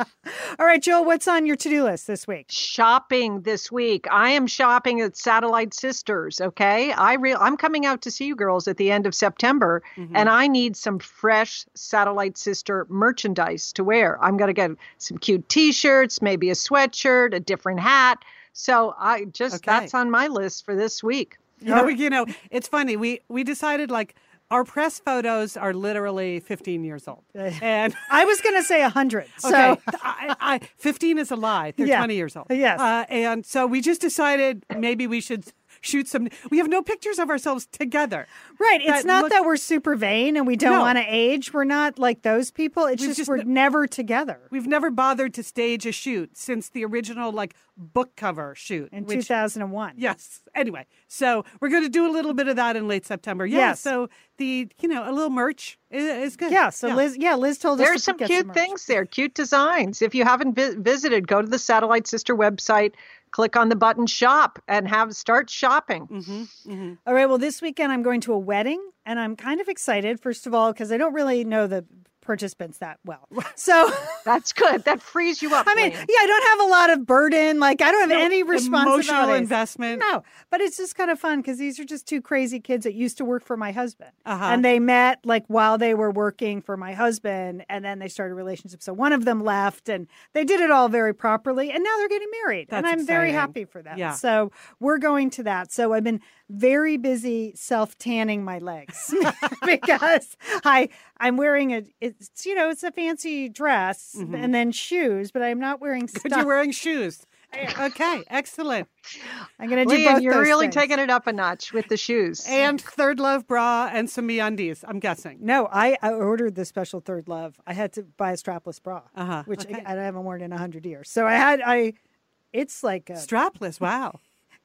All right, Joel, what's on your to do list this week? shopping this week. I am shopping at Satellite Sisters. Okay, I real I'm coming out to see you girls at the end of September, Mm-hmm. and I need some fresh Satellite Sister merchandise to wear. I'm gonna get some cute T-shirts, maybe a sweatshirt, a different hat. So I just Okay. that's on my list for this week. You know, you know, it's funny. We we decided like our press photos are literally 15 years old, and I was gonna say a hundred. So okay, I, I, 15 is a lie. They're Yeah. 20 years old. Yes. uh, and so we just decided maybe we should shoot some. We have no pictures of ourselves together. Right. It's not look- that we're super vain and we don't No. want to age. We're not like those people. It's just, just we're n- never together. We've never bothered to stage a shoot since the original like book cover shoot In which- 2001. Yes. Anyway, so we're going to do a little bit of that in late September. Yeah. Yes. So the you know a little merch is, is good. Yeah. So Liz, yeah, Liz told us There's some cute merch. things there, cute designs. If you haven't vi- visited, go to the Satellite Sister website, click on the button shop, and have start shopping. hmm hmm All right. Well, this weekend I'm going to a wedding and I'm kind of excited, first of all, because I don't really know the participants that well. So, That's good. That frees you up. I mean, yeah, I don't have a lot of burden. Like, I don't have No any Emotional investment. No, but it's just kind of fun because these are just two crazy kids that used to work for my husband. Uh-huh. And they met like while they were working for my husband, and then they started a relationship. So one of them left, and they did it all very properly, and now they're getting married. and I'm very happy for them. Yeah. So we're going to that. So I've been very busy self tanning my legs because I I'm wearing a it's you know it's a fancy dress and then shoes, but I'm not wearing But you're wearing shoes. okay, excellent. I'm going to do Lian, both you're really things. taking it up a notch with the shoes. And ThirdLove bra and some MeUndies. I'm guessing. No, I, I ordered the special ThirdLove. I had to buy a strapless bra, Uh-huh, which okay. I, I haven't worn in a hundred years. So I had I, it's like a, Strapless. Wow.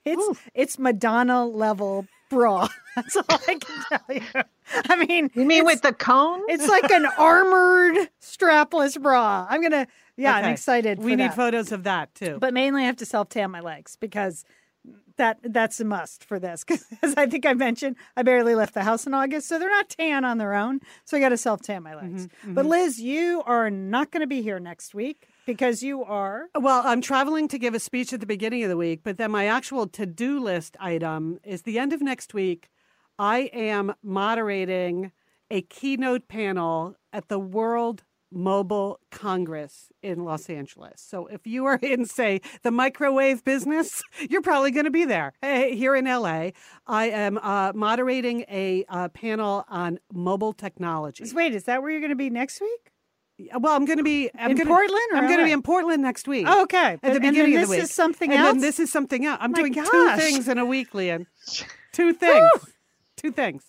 It's it's Madonna level bra. That's all I can tell you. I mean, you mean with the cone? it's like an armored strapless bra. I'm gonna yeah, I'm excited. We need that. photos of that too. but mainly I have to self tan my legs because that that's a must for this. Because as I think I mentioned, I barely left the house in August, so they're not tan on their own. So I got to self tan my legs. Mm-hmm, But Liz, you are not going to be here next week because you are. Well, I'm traveling to give a speech at the beginning of the week, but then my actual to do list item is the end of next week. I am moderating a keynote panel at the World Mobile Congress in Los Angeles. So if you are in, say, the microwave business, you're probably going to be there. Hey, here in LA, I am uh, moderating a uh, panel on mobile technology. Wait, is that where you're going to be next week? Well, I'm going to be I'm In gonna, Portland or I'm going to be in Portland next week. Oh, okay. At the And then beginning this of the week. This is something and else. then this is something else. I'm My doing two things in a week, Lian. Two things. Two things.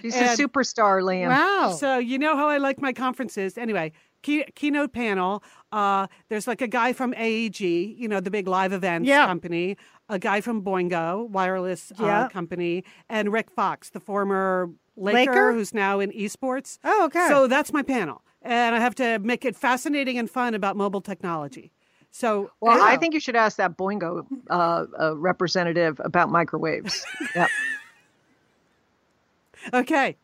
She's and- a superstar, Lian. wow. So you know how I like my conferences. Anyway, key, keynote panel. Uh, there's like a guy from AEG, you know, the big live events Yeah. company. A guy from Boingo, wireless Yeah. uh, company, and Rick Fox, the former Laker, Laker? who's now in esports. Oh, okay. So that's my panel, and I have to make it fascinating and fun about mobile technology. So Well, I Yeah. think you should ask that Boingo uh, uh, representative about microwaves. Yep. Okay.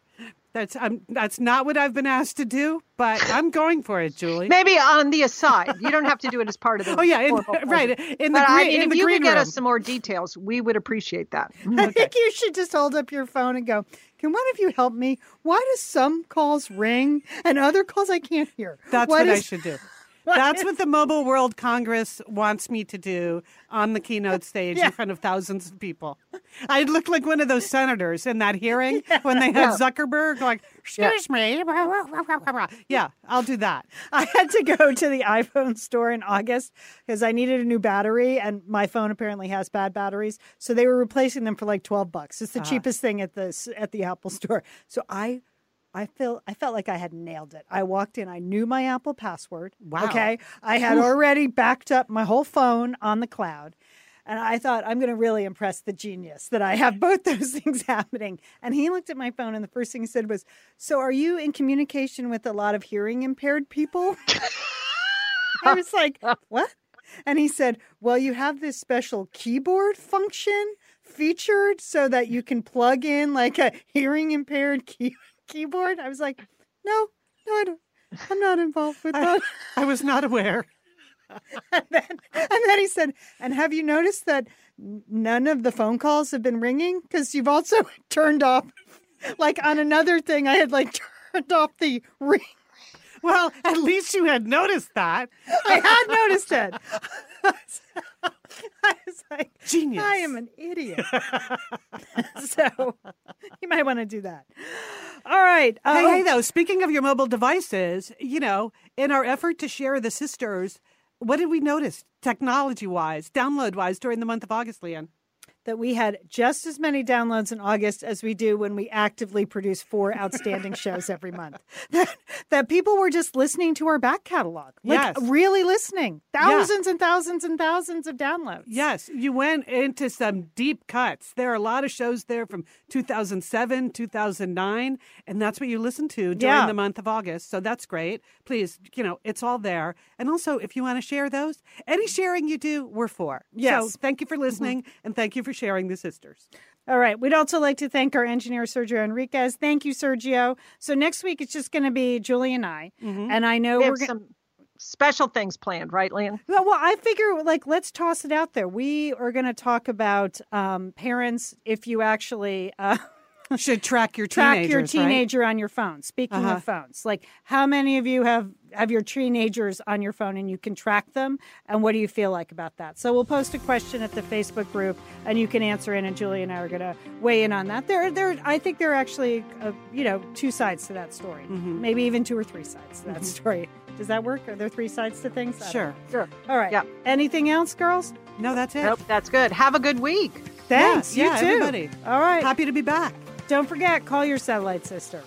That's I'm that's not what I've been asked to do, but I'm going for it, Julie. Maybe on the aside. You don't have to do it as part of the. Oh yeah, in, right in the But I green mean, in if the you green could get us some more details, we would appreciate that. I think you should just hold up your phone and go, Can one of you help me? Why do some calls ring and other calls I can't hear? That's what, I should do. That's what the Mobile World Congress wants me to do on the keynote stage Yeah. in front of thousands of people. I look like one of those senators in that hearing when they had Zuckerberg like, "Excuse me." Yeah, I'll do that. I had to go to the iPhone store in August because I needed a new battery, and my phone apparently has bad batteries. So they were replacing them for like twelve bucks. It's the ah. cheapest thing at the at the Apple store. So I. I feel I felt like I had nailed it. I walked in, I knew my Apple password. Wow. Okay. I had already backed up my whole phone on the cloud. And I thought I'm going to really impress the genius that I have both those things happening. And he looked at my phone, and the first thing he said was, "So, are you in communication with a lot of hearing impaired people?" I was like, "What?" And he said, "Well, you have this special keyboard function featured so that you can plug in like a hearing impaired key- keyboard." I was like, "No, no, I don't. I'm not involved with that." I was not aware. and, then, and then he said, "And have you noticed that none of the phone calls have been ringing because you've also turned off, like on another thing, I had like turned off the ring. Well, at least you had noticed that. I had noticed it. I was like, Genius. I am an idiot. so you might want to do that. All right. Uh, Hey, hey, though, speaking of your mobile devices, you know, in our effort to share the sisters, what did we notice technology wise, download wise during the month of August, Lian? That we had just as many downloads in August as we do when we actively produce four outstanding shows every month. That, that people were just listening to our back catalog, like Yes. really listening. Thousands and thousands and thousands of downloads. Yes, you went into some deep cuts. There are a lot of shows there from 2007, 2009, and that's what you listened to during Yeah. the month of August. So that's great. Please, you know, it's all there. And also, if you want to share those, any sharing you do, we're for. Yes. So thank you for mm-hmm. listening, and thank you for sharing the sisters. All right. We'd also like to thank our engineer, Sergio Enriquez. Thank you, Sergio. So next week, it's just going to be Julie and I. And I know We we're have going some special things planned, right, Lian? Well, well, I figure like let's toss it out there. We are going to talk about um, parents if you actually uh, Should track your track teenagers, your right? teenager on your phone. Speaking Uh-huh. of phones, like how many of you have have your teenagers on your phone and you can track them? And what do you feel like about that? So we'll post a question at the Facebook group, and you can answer in. And Julie and I are going to weigh in on that. There, there. I think there are actually, uh, you know, two sides to that story. Mm-hmm. Maybe even two or three sides to that story. Does that work? Are there three sides to things? Sure. Sure. All right. Yeah. Anything else, girls? No, that's it. Nope, that's good. Have a good week. Thanks. Yeah, you yeah, too. everybody. All right. Happy to be back. Don't forget, call your satellite sister.